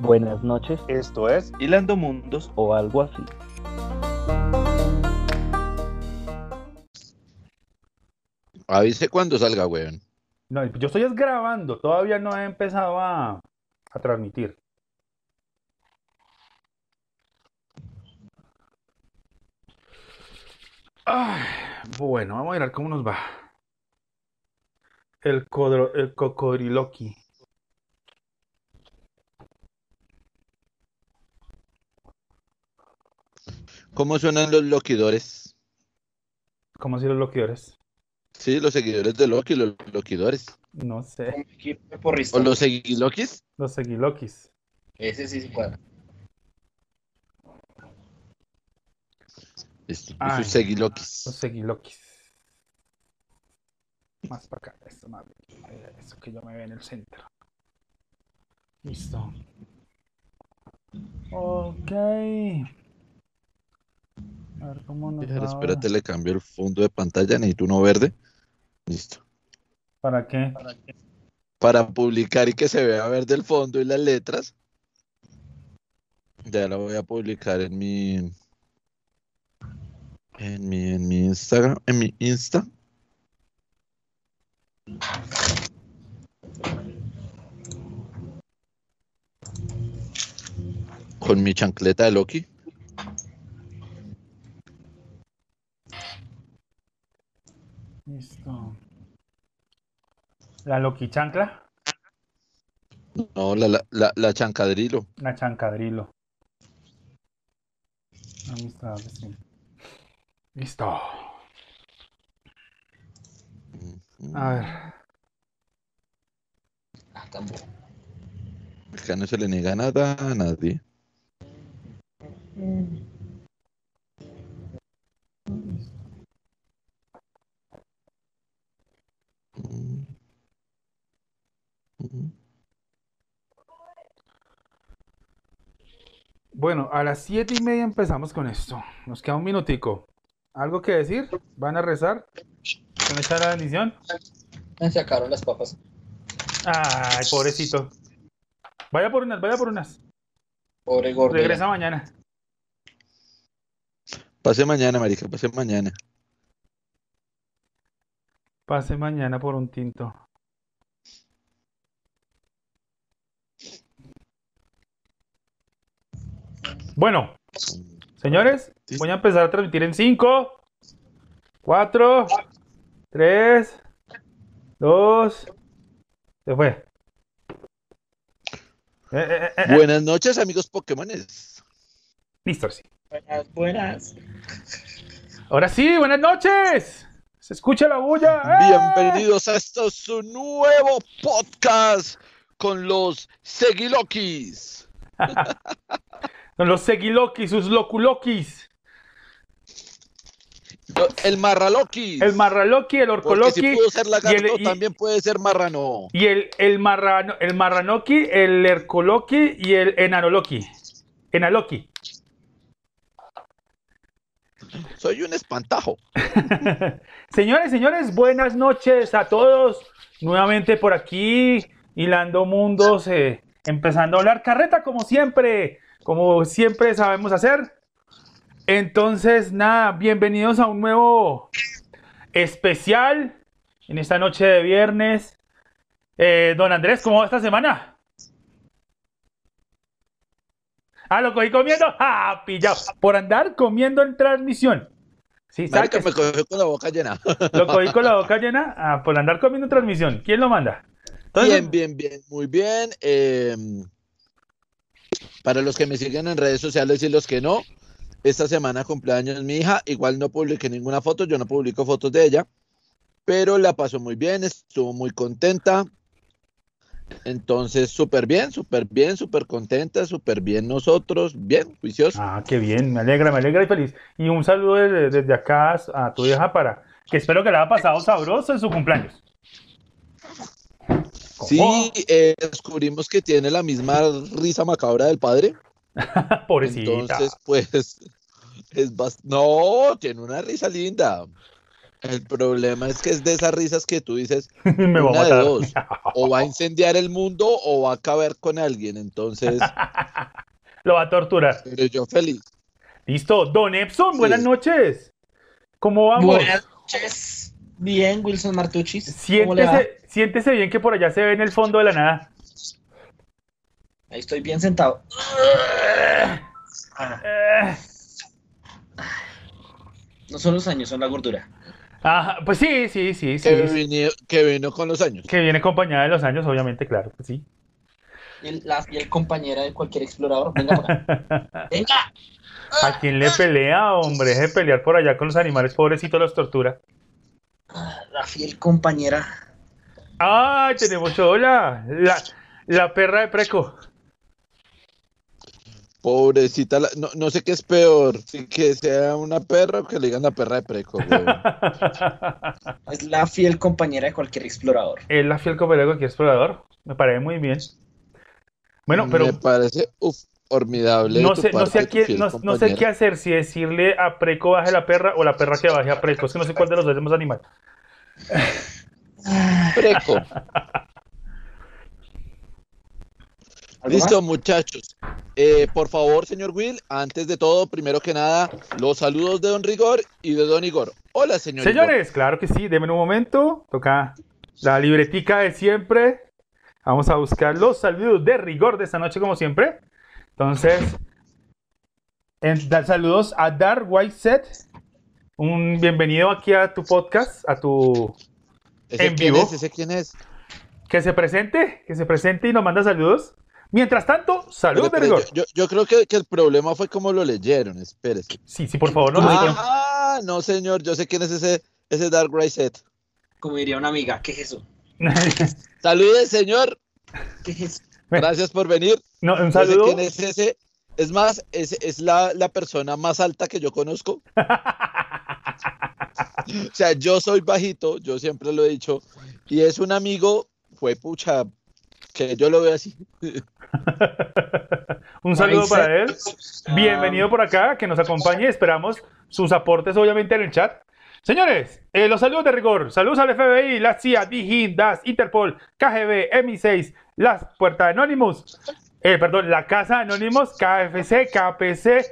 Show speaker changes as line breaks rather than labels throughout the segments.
Buenas noches
Esto es Hilando Mundos.
o algo así.
Avise cuando salga, weón.
No, yo estoy es grabando, todavía no he empezado a, a transmitir. Ay, bueno, vamos a mirar cómo nos va. El, codro- el cocodriloqui.
¿Cómo suenan los loquidores?
¿Cómo si los loquidores?
Sí, los seguidores de Loki, los loquidores.
No sé,
Un equipo de porristas.
¿O los seguiloquis?
los seguiloquis.
Ese sí se cuadra.
Listo,
Ay.
sus seguiloquis.
Los seguiloquis. Más para acá, eso más bien. Eso que yo me vea en el centro. Listo. Ok. A ver cómo nos va
espérate,
ahora.
le cambio el fondo de pantalla, necesito uno verde. Listo.
¿Para qué?
Para publicar y que se vea verde el fondo y las letras. Ya lo voy a publicar en mi. En mi, en mi Instagram, en mi Insta. Con mi chancleta de Loki.
Listo. La Loki chancla,
No, la, la, la, la chancadrilo.
la chancadrilo. Ahí está, sí. Listo. A ver.
Ah, tampoco.
No se le niega nada a nadie. Mm.
Bueno, a las siete y media empezamos con esto. Nos queda un minutico. ¿Algo que decir? ¿Van a rezar? ¿Van a echar la bendición?
Me sacaron las papas.
Ay, pobrecito. Vaya por unas, vaya por unas.
Pobre gordo.
Regresa mañana.
Pase mañana, marica, pase mañana.
Pase mañana por un tinto. Bueno, señores,
Sí.
voy a empezar a transmitir en 5, 4, 3, 2, se fue. Eh, eh, eh,
Buenas noches, amigos Pokémones.
Listo, sí.
Buenas, buenas.
Ahora sí, buenas noches. Se escucha la bulla. ¡Eh!
Bienvenidos a esto su nuevo podcast con los Seguilokis.
Con los seguilokis, sus loculokis.
Lo- El Marralokis.
El marraloqui, el orcoloqui
si pudo ser lagarto,
y el- y-
también puede ser marrano.
y el, el, marrano, el marranoqui, el ercoloqui y el enanoloqui. Enaloqui.
Soy un espantajo.
Señores, señores, buenas noches a todos. Nuevamente por aquí, hilando mundos, eh, empezando a hablar carreta como siempre, como siempre sabemos hacer. Entonces, nada, bienvenidos a un nuevo especial en esta noche de viernes. Eh, don Andrés, ¿cómo va esta semana? Ah, lo cogí comiendo. Ah, pillado. Por andar comiendo en transmisión. Sí, ¿sabe
Marica,
que
me cogió con la boca llena.
lo cogí con la boca llena ah, por andar comiendo en transmisión. ¿Quién lo manda? Entonces,
Bien, bien, bien, muy bien. Eh, para los que me siguen en redes sociales y los que no, esta semana cumpleaños mi hija. Igual no publiqué ninguna foto, yo no publico fotos de ella, pero la pasó muy bien, estuvo muy contenta. Entonces, súper bien, súper bien, súper contenta, súper bien nosotros, bien, juiciosos.
Ah, qué bien, me alegra, me alegra y feliz. Y un saludo desde, desde acá a tu hija para que espero que le haya pasado sabroso en su cumpleaños.
Sí, eh, descubrimos que tiene la misma risa macabra del padre.
Pobrecita.
Entonces, pues, es bast- No, tiene una risa linda. El problema es que es de esas risas que tú dices,
Me va a
de dos, o va a incendiar el mundo o va a acabar con alguien. Entonces,
Lo va a torturar.
pero yo feliz.
Listo. Don Epson, buenas noches. ¿Cómo vamos?
Buenas noches. Bien, Wilson Martuchis.
Siéntese, siéntese bien que por allá se ve en el fondo de la nada.
Ahí estoy bien sentado. Ah, no son los años, son la gordura.
ajá, pues sí, sí, sí, sí.
Que, vine- que vino con los años.
Que viene acompañada de los años, obviamente, claro, pues sí.
Y el- la fiel compañera de cualquier explorador. Venga para acá. Venga.
¿A quién le pelea, hombre? Deje de pelear por allá con los animales, pobrecitos los tortura.
Ah, La fiel compañera.
¡Ay, tenemos hola! La, la perra de Preco.
Pobrecita, la- no, no sé qué es peor, si que sea una perra o que le digan la perra de preco. güey.
Es la fiel compañera de cualquier explorador.
Es la fiel compañera de cualquier explorador. Me parece muy bien. Bueno, pero
Me parece uf, formidable.
no sé, no sé, a
fiel
no, no sé qué hacer, si decirle a Preco baje la perra o la perra que baje a Preco. Es que no sé cuál de los dos es más animal.
Preco.
¿Algo
Listo,
más?
muchachos. Eh, por favor, señor Will, antes de todo, primero que nada, los saludos de Don Rigor y de Don Igor. Hola, señor. Igor.
Señores, claro que sí, denme un momento. Toca la libretica de siempre. Vamos a buscar los saludos de rigor de esta noche, como siempre. Entonces, en- dar saludos a Dar Whiteset. Un bienvenido aquí a tu podcast, a tu.
¿Ese
en
quién
vivo.
es? ¿Ese quién es?
Que se presente, que se presente y nos manda saludos. Mientras tanto, saludos de
Pero,
rigor.
pero yo, yo- yo creo que, que el problema fue como lo leyeron, espérese.
Sí, sí, por favor, no lo digan.
Ah, no, señor, yo sé quién es ese, ese Dark Ray Set.
Como diría una amiga, ¿qué es eso?
Saludes, señor.
¿Qué es eso?
Gracias por venir.
No, un
Yo sé
saludo.
quién es ese. Es más, es, es la, la persona más alta que yo conozco. O sea, yo soy bajito, yo siempre lo he dicho. Y es un amigo, fue pucha, que yo lo veo así.
un saludo para él. Bienvenido por acá, que nos acompañe. Esperamos sus aportes, obviamente, en el chat. Señores, eh, los saludos de rigor. Saludos al FBI, la CIA, DIGIN, DAS, Interpol, KGB, MI6, las Puertas Anonymous, eh, perdón, la Casa Anonymous, KFC, KPC,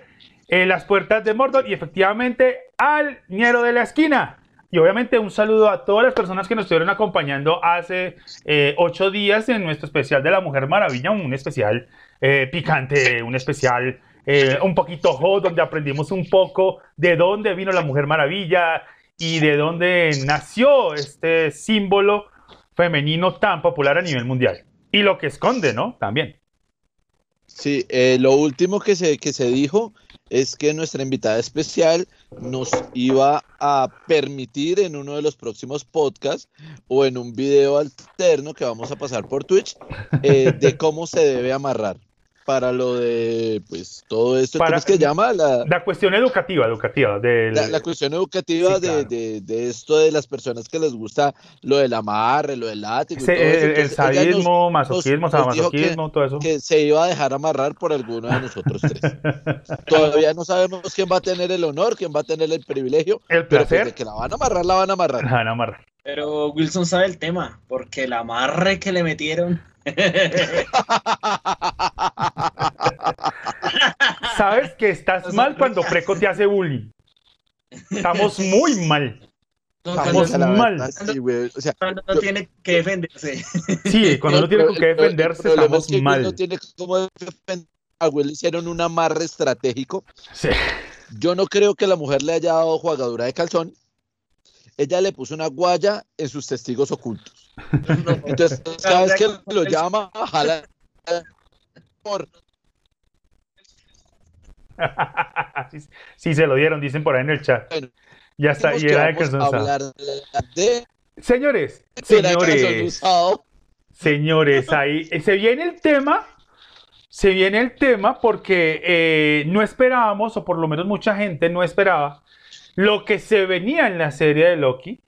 eh, las Puertas de Mordor y efectivamente al Ñero de la Esquina. Y obviamente un saludo a todas las personas que nos estuvieron acompañando hace eh, ocho días en nuestro especial de la Mujer Maravilla, un especial eh, picante, un especial eh, un poquito hot, donde aprendimos un poco de dónde vino la Mujer Maravilla y de dónde nació este símbolo femenino tan popular a nivel mundial. Y lo que esconde, ¿no? También.
Sí, lo último que se, que se dijo es que nuestra invitada especial nos iba a permitir en uno de los próximos podcasts o en un video alterno que vamos a pasar por Twitch eh, de cómo se debe amarrar para lo de pues todo esto.
Para-
¿Cómo es que llama? La,
La cuestión educativa, educativa. Del...
la, la cuestión educativa
Sí, claro.
de, de- de esto de las personas que les gusta lo del amarre, lo del látigo y
Se-
todo eso.
el,
nos-
sadismo, masoquismo,
nos que-
todo eso.
que se iba a dejar amarrar por alguno de nosotros tres. Todavía no sabemos quién va a tener el honor, quién va a tener el privilegio,
El
pero pues
placer.
de que la van a amarrar, la van a amarrar.
Van a amarrar.
Pero Wilson sabe el tema, porque el amarre que le metieron.
Sabes que estás mal cuando Preco te hace bullying. Estamos muy mal. Estamos
cuando,
mal.
verdad, sí, güey. O sea,
cuando no
yo-
tiene que defenderse.
Sí, cuando no tiene con qué
el
defenderse, estamos
es que Will
mal.
No tiene cómo defender. A Will le hicieron un amarre estratégico.
Sí.
Yo no creo que la mujer le haya dado jugadura de calzón. Ella le puso una guaya en sus testigos ocultos. Entonces, cada vez que lo llama, jala. Por,
sí, sí, se lo dieron, dicen por ahí en el chat.
Bueno,
Ya está, y era de Señores, señores, señores, ahí eh, se viene el tema. Se viene el tema porque eh, no esperábamos, o por lo menos mucha gente no esperaba, lo que se venía en la serie de Loki.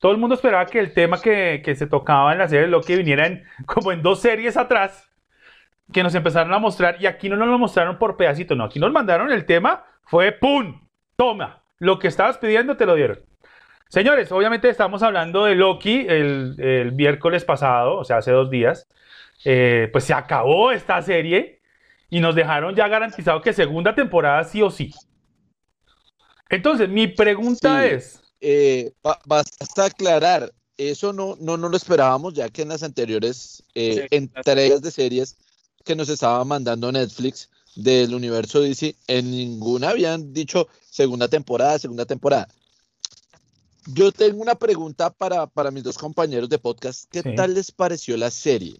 Todo el mundo esperaba que el tema que, que se tocaba en la serie de Loki viniera en, como en dos series atrás, que nos empezaron a mostrar, y aquí no nos lo mostraron por pedacito, no, aquí nos mandaron el tema, fue ¡pum! Toma, lo que estabas pidiendo te lo dieron. Señores, obviamente estamos hablando de Loki el, el miércoles pasado, o sea, hace dos días. Eh, pues se acabó esta serie y nos dejaron ya garantizado que segunda temporada sí o sí. Entonces, mi pregunta
Sí.
es,
Eh, ba- basta aclarar, eso no, no, no lo esperábamos, ya que en las anteriores eh,
Sí.
entregas de series que nos estaba mandando Netflix del universo DC, en ninguna habían dicho segunda temporada, segunda temporada. Yo tengo una pregunta para, para mis dos compañeros de podcast. ¿Qué
Sí.
tal les pareció la serie?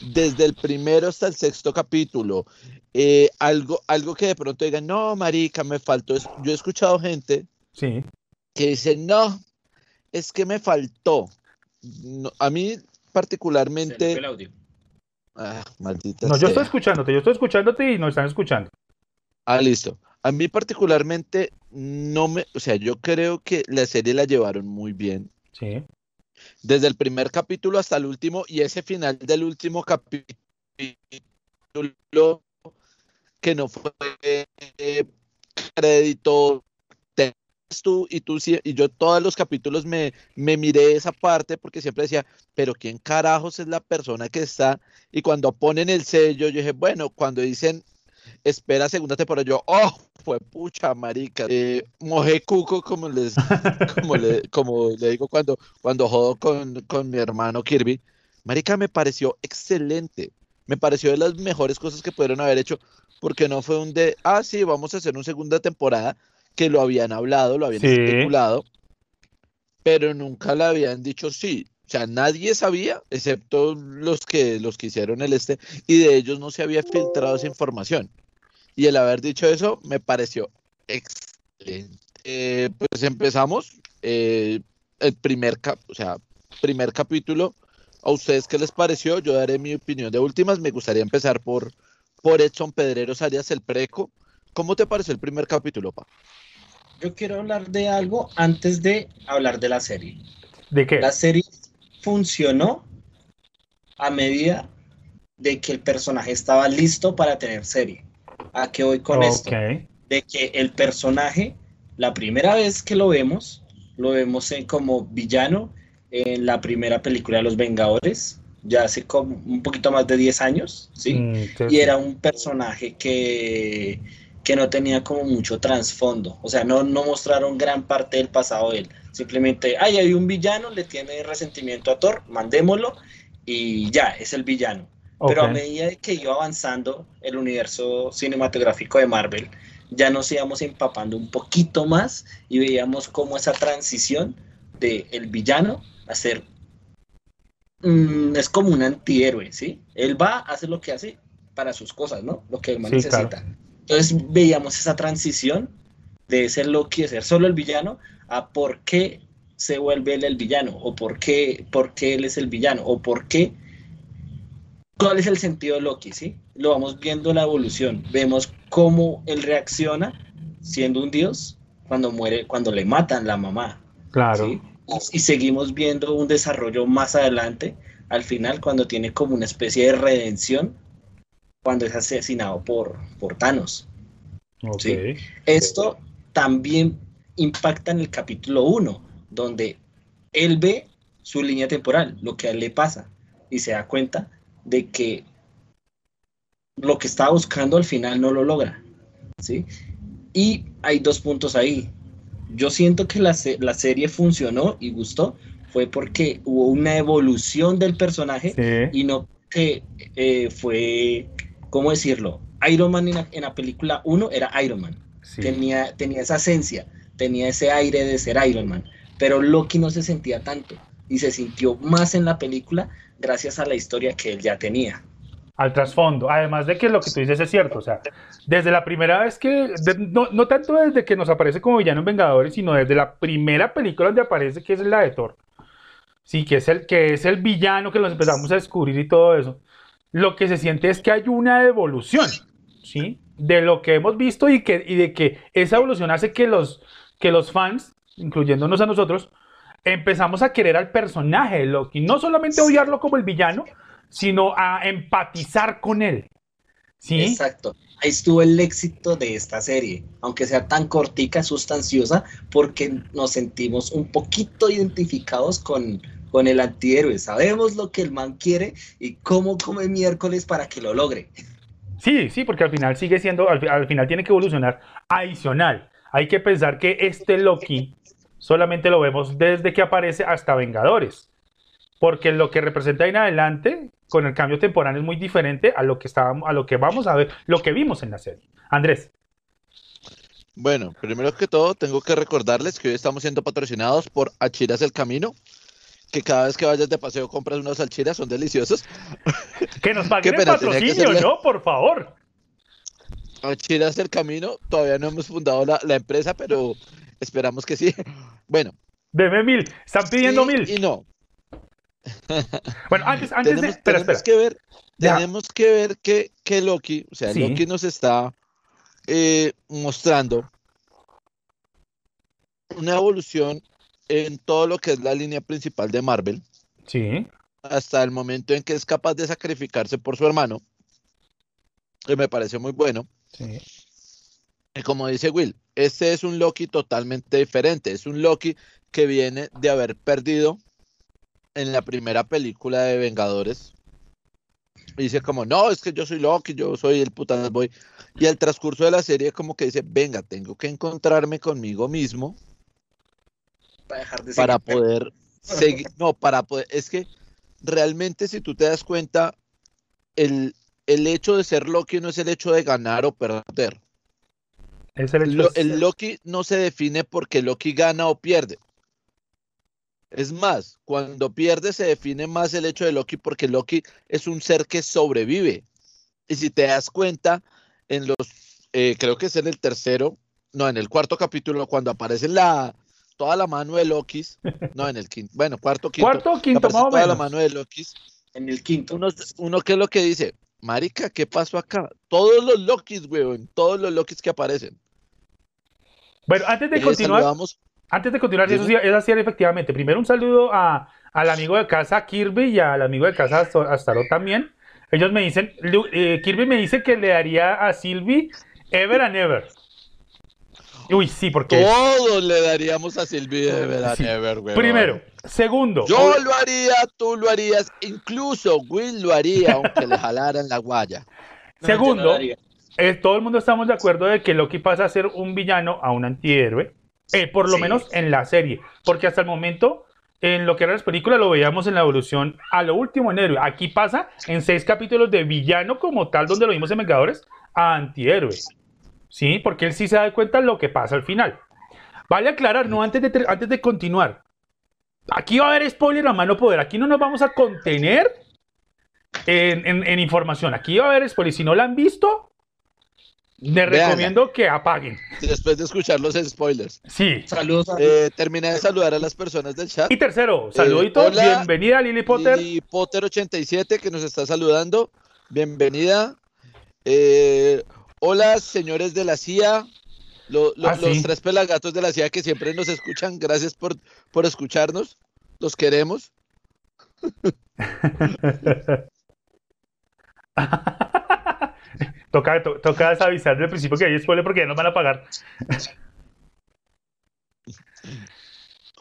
Desde el primero hasta el sexto capítulo. Eh, algo, algo que de pronto digan, no, marica, me faltó. es-". Yo he escuchado gente
sí,
que dice, no, es que me faltó. No, a mí
Se le fue
particularmente,
el audio.
Ah, maldita
no, yo estoy
sea.
escuchándote, yo estoy escuchándote y nos están escuchando.
Ah, listo. A mí particularmente no me, o sea, yo creo que la serie la llevaron muy bien.
Sí,
Desde el primer capítulo hasta el último y ese final del último capítulo que no fue eh, crédito tú y tú sí- y yo todos los capítulos me, me miré esa parte porque siempre decía, pero quién carajos es la persona que está y cuando ponen el sello yo dije, bueno, cuando dicen espera segunda temporada yo, oh, fue pucha marica, eh, mojé cuco como les como le, como le digo cuando cuando jodo con, con mi hermano Kirby, marica me pareció excelente. Me pareció de las mejores cosas que pudieron haber hecho, porque no fue un de, ah, sí, vamos a hacer una segunda temporada, que lo habían hablado, lo habían
Sí.
especulado, pero nunca le habían dicho sí. O sea, nadie sabía, excepto los que, los que hicieron el este, y de ellos no se había filtrado esa información. Y el haber dicho eso me pareció excelente. Eh, pues empezamos. eh, el primer, cap- o sea, primer capítulo. ¿A ustedes qué les pareció? Yo daré mi opinión de últimas. Me gustaría empezar por, por Edson Pedreros Arias, el Preco. ¿Cómo te pareció el primer capítulo, pa?
Yo quiero hablar de algo antes de hablar de la serie.
¿de qué?
La serie funcionó a medida de que el personaje estaba listo para tener serie. ¿A qué voy con esto?
Ok,
De que el personaje, la primera vez que lo vemos, lo vemos en- como villano en la primera película de Los Vengadores, ya hace como un poquito más de 10 años, ¿sí?
Mm, sí,
y era un personaje que, que no tenía como mucho trasfondo, o sea, no, no mostraron gran parte del pasado de él, simplemente, ay, hay un villano, le tiene resentimiento a Thor, mandémoslo y ya, es el villano. Pero a medida que iba avanzando el universo cinematográfico de Marvel, ya nos íbamos empapando un poquito más y veíamos cómo esa transición de el villano a ser mm, es como un antihéroe, ¿sí? Él va, hace lo que hace para sus cosas, ¿no? Lo que el man
Sí,
necesita. Entonces veíamos esa transición de ser Loki, de ser solo el villano, a por qué se vuelve él el villano, o por qué, por qué él es el villano, o por qué, cuál es el sentido de Loki, ¿sí? Lo vamos viendo la evolución, vemos cómo él reacciona siendo un dios cuando muere, cuando le matan la mamá,
Claro.
¿sí? Y, y seguimos viendo un desarrollo más adelante, al final, cuando tiene como una especie de redención, cuando es asesinado por, por Thanos.
ok.
Sí. Esto también impacta en el capítulo 1, donde él ve su línea temporal, lo que a él le pasa, y se da cuenta de que lo que estaba buscando al final no lo logra. ¿sí? Y hay dos puntos ahí. Yo siento que la, la serie funcionó y gustó, fue porque hubo una evolución del personaje
Sí.
y no que eh, fue, ¿cómo decirlo? Iron Man en la, en la película 1 era Iron Man,
sí.
tenía, tenía esa esencia, tenía ese aire de ser Iron Man, pero Loki no se sentía tanto y se sintió más en la película gracias a la historia que él ya tenía.
al trasfondo. Además de que lo que tú dices es cierto, o sea, desde la primera vez que, de- no, no tanto desde que nos aparece como villano en Vengadores, sino desde la primera película donde aparece, que es la de Thor. Sí, que es el, que es el villano que nos empezamos a descubrir y todo eso. Lo que se siente es que hay una evolución, ¿sí? De lo que hemos visto y, que, y de que esa evolución hace que los, que los fans, incluyéndonos a nosotros, empezamos a querer al personaje de Loki. No solamente odiarlo como el villano, sino a empatizar con él. ¿Sí?
Exacto. ahí estuvo el éxito de esta serie, aunque sea tan cortica, sustanciosa, porque nos sentimos un poquito identificados con, con el antihéroe. Sabemos lo que el man quiere y cómo come miércoles para que lo logre.
Sí, sí, porque al final sigue siendo, al, al final tiene que evolucionar adicional. Hay que pensar que este Loki solamente lo vemos desde que aparece hasta Vengadores. Porque lo que representa ahí en adelante, con el cambio temporal, es muy diferente a lo que estábamos, a lo que vamos a ver, lo que vimos en la serie. Andrés.
Bueno, primero que todo, tengo que recordarles que hoy estamos siendo patrocinados por Achiras El Camino, que cada vez que vayas de paseo compras unos alchiras, son deliciosos.
Que nos paguen el patrocinio,
hacerle-
¿no? Por favor.
Achiras El Camino, todavía no hemos fundado la, la empresa, pero esperamos que sí. Bueno,
Deme mil. Están pidiendo mil.
y no.
Bueno, antes, antes de.
tenemos,
Espera,
tenemos
espera.
que ver,
Ya.
tenemos que ver que, que Loki, o sea,
Sí.
Loki nos está eh, mostrando una evolución en todo lo que es la línea principal de Marvel,
Sí.
hasta el momento en que es capaz de sacrificarse por su hermano, que me parece muy bueno.
Sí.
Y como dice Will, este es un Loki totalmente diferente, es un Loki que viene de haber perdido en la primera película de Vengadores. Y dice como, no, es que yo soy Loki, yo soy el putas boy. Y al transcurso de la serie como que dice, venga, tengo que encontrarme conmigo mismo
Para dejar de
para
seguir.
poder seguir, no, para poder, es que realmente si tú te das cuenta, el, el hecho de ser Loki no es el hecho de ganar o perder.
Es el hecho
Lo-
de-
el Loki no se define porque Loki gana o pierde. Es más, cuando pierde se define más el hecho de Loki porque Loki es un ser que sobrevive. Y si te das cuenta, en los, eh, creo que es en el tercero, no, en el cuarto capítulo, cuando aparece la, toda la mano de Lokis, no, en el quinto, bueno, cuarto, quinto,
Cuarto quinto, más o
toda la
menos.
mano de Lokis,
En el quinto.
uno, uno que es lo que dice, marica, ¿qué pasó acá? Todos los Lokis, weón, todos los Lokis que aparecen.
Bueno, antes de
Eh,
continuar,
saludamos
antes de continuar, eso sí, es así efectivamente. Primero un saludo a, al amigo de casa Kirby y al amigo de casa Astarot también. Ellos me dicen, eh, Kirby me dice que le daría a Sylvie Ever and Ever. Uy, sí, porque
Todos le daríamos a Silvia de verdad,
Sí.
never,
primero, segundo,
Yo lo haría, tú lo harías, incluso Will lo haría, aunque le jalaran la guaya.
No, yo no
segundo, eh, todo el mundo estamos de acuerdo de que Loki pasa a ser un villano a un antihéroe, eh, por lo
Sí.
menos en la serie, porque hasta el momento en lo que eran las películas lo veíamos en la evolución a lo último en héroe. Aquí pasa en seis capítulos de villano como tal, donde lo vimos en Vengadores, a antihéroe. Sí, porque él sí se da cuenta de lo que pasa al final. Vale aclarar, no antes de, antes de continuar. Aquí va a haber spoiler a mano poder. Aquí no nos vamos a contener en, en- en información. Aquí va a haber spoiler. Si no la han visto, les recomiendo que apaguen.
Después de escuchar los spoilers.
Sí.
Saludos a
Eh, terminé de saludar a las personas del chat.
Y tercero, saluditos.
hola,
bienvenida Lily Potter.
Lili Potter 87 que nos está saludando. Bienvenida. Eh, hola, señores de la CIA. Lo- lo-
Ah,
los
sí.
tres pelagatos de la CIA que siempre nos escuchan. Gracias por, por escucharnos. Los queremos.
toca, to- toca avisar del principio que hay spoiler porque ya nos van a pagar.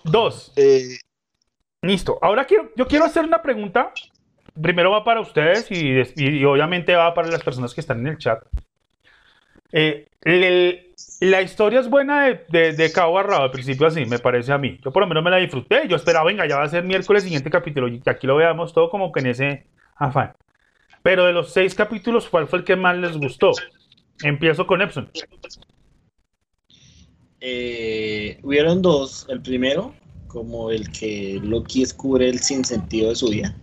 Dos.
Eh,
Listo. Ahora quiero, yo quiero hacer una pregunta. Primero va para ustedes y, des- y- y obviamente va para las personas que están en el chat. Eh, la historia es buena de, de, cabo a rabo, al principio así, me parece a mí. Yo por lo menos me la disfruté. Yo esperaba, venga, ya va a ser miércoles siguiente capítulo y aquí lo veamos todo como que en ese afán. Pero de los seis capítulos, ¿cuál fue el que más les gustó? Empiezo con Epson.
Eh, hubieron dos. El primero, como el que Loki descubre el sinsentido de su vida.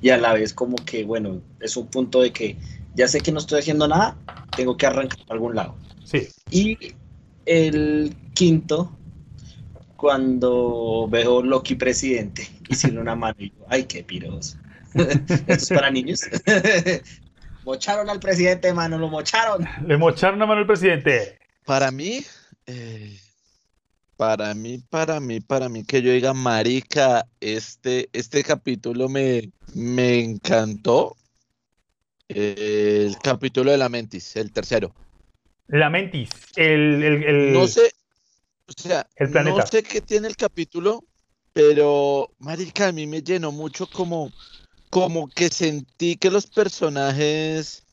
Y a la vez como que, bueno, es un punto de que ya sé que no estoy haciendo nada, tengo que arrancar a algún lado.
Sí.
Y el quinto, cuando veo Loki presidente y sin una mano, y yo, ay, qué piros. Esto es para niños. mocharon al presidente, mano, lo mocharon.
Le mocharon la mano al presidente.
para mí, eh, para mí, para mí, para mí, que yo diga, marica, este, este capítulo me, me encantó. El capítulo de la Mentis, el tercero.
La Mentis, el, el, el-
No sé, o sea,
el planeta.
no sé qué tiene el capítulo, pero marica, a mí me llenó mucho como, como que sentí que los personajes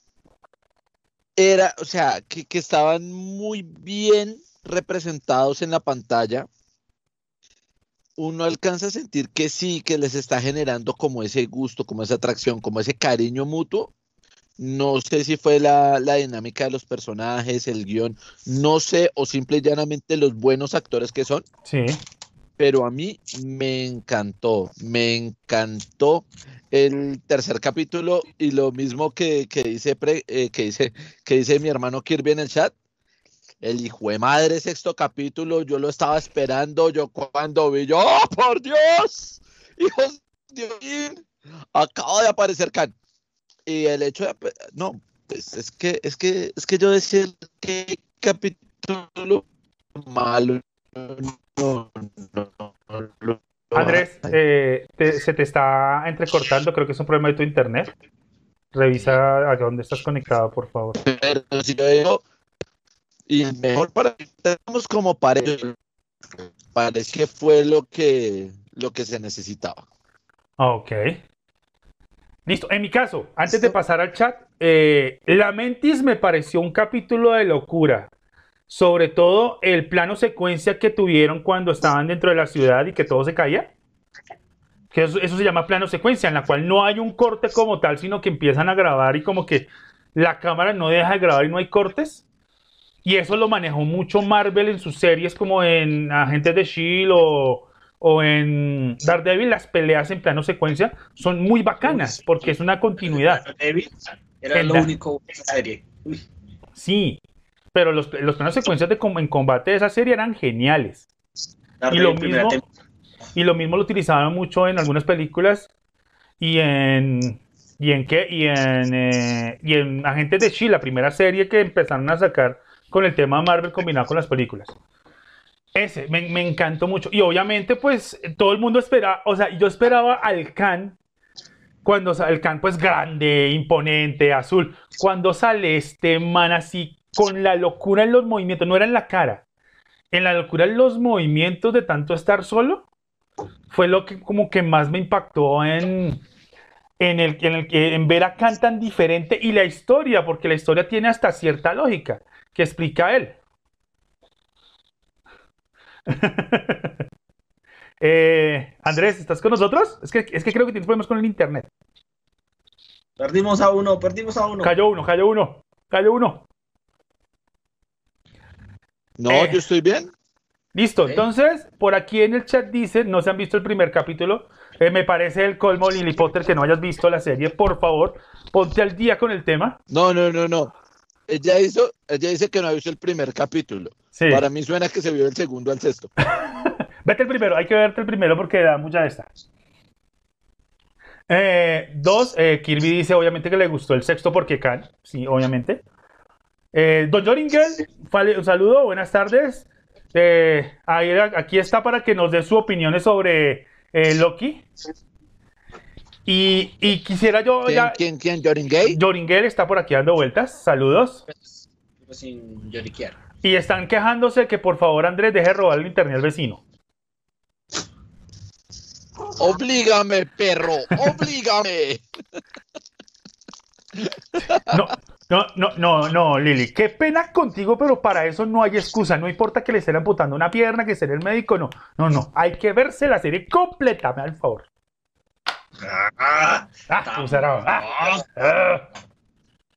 era, o sea, que, que estaban muy bien representados en la pantalla. Uno alcanza a sentir que sí, que les está generando como ese gusto, como esa atracción, como ese cariño mutuo. No sé si fue la, la dinámica de los personajes, el guion, no sé, o simple y llanamente los buenos actores que son,
Sí.
pero a mí me encantó, me encantó el tercer capítulo y lo mismo que, que dice, pre- eh, que dice, que dice mi hermano Kirby en el chat. El hijo de madre sexto capítulo, yo lo estaba esperando, yo cuando vi, yo, ¡oh, por Dios! Hijos de Odín, acaba de aparecer Khan. Y el hecho de, no, pues es que, es que, es que yo decía que capítulo malo, no, no, no, no,
Andrés, eh, te- se te está entrecortando, creo que es un problema de tu internet. Revisa a dónde estás conectado, por favor.
pero si yo digo, y mejor para que estemos como pareja, parece que fue lo que, lo que se necesitaba.
Ok. Listo. En mi caso, antes de pasar al chat, eh, La Mentis me pareció un capítulo de locura. Sobre todo el plano secuencia que tuvieron cuando estaban dentro de la ciudad y que todo se caía. Que eso, eso se llama plano secuencia, en la cual no hay un corte como tal, sino que empiezan a grabar y como que la cámara no deja de grabar y no hay cortes. Y eso lo manejó mucho Marvel en sus series como en Agentes de Shield o, o en Daredevil. Las peleas en plano secuencia son muy bacanas porque es una continuidad.
David era lo único de esa serie.
Sí, pero los, los planos secuencias de, en combate de esa serie eran geniales.
Daredevil,
lo mismo-. Y lo mismo lo utilizaban mucho en algunas películas y en y en qué y en eh, y en Agentes de Shield, la primera serie que empezaron a sacar con el tema Marvel combinado con las películas. Ese me, encantó mucho y obviamente pues todo el mundo esperaba, o sea, yo esperaba al Khan cuando sa- el Khan pues grande, imponente, azul, cuando sale este man así con la locura en los movimientos, no era en la cara, en la locura en los movimientos de tanto estar solo fue lo que como que más me impactó en, en, el, en, el, en ver a Khan tan diferente y la historia, porque la historia tiene hasta cierta lógica que explica él. Eh, Andrés, ¿estás con nosotros? Es que, es que creo que tienes problemas con el internet.
Perdimos a uno, perdimos a uno.
Cayó uno, cayó uno, cayó uno.
No,
Eh.
yo estoy bien.
Listo, entonces por aquí en el chat dice, no se han visto el primer capítulo, Eh, me parece el colmo Lily Potter que no hayas visto la serie, por favor, ponte al día con el tema.
No, no, no, no. Ella hizo, ella dice que no ha visto el primer capítulo.
Sí.
Para mí suena que se vio el segundo al sexto.
Vete el primero, hay que verte el primero porque da mucha de esta. Eh, dos, eh, Kirby dice obviamente que le gustó el sexto porque Khan, sí, obviamente. Eh, Don Joringel, un saludo, buenas tardes. Eh, ahí- aquí está para que nos dé su opinión sobre eh, Loki. Y, y quisiera yo
¿Quién,
ya.
quién, quién? ¿Jordan Gay?
Joringel está por aquí dando vueltas, saludos.
Pero sin lloriquear.
Y están quejándose que por favor Andrés deje robar el internet al vecino.
Oblígame, perro, oblígame.
No, no, no, no, no, Lili, qué pena contigo, pero para eso no hay excusa. No importa que le estén amputando una pierna, que sea el médico, no. No, no, hay que verse la serie completa, el favor.
Ah,
Ah, ah, ah.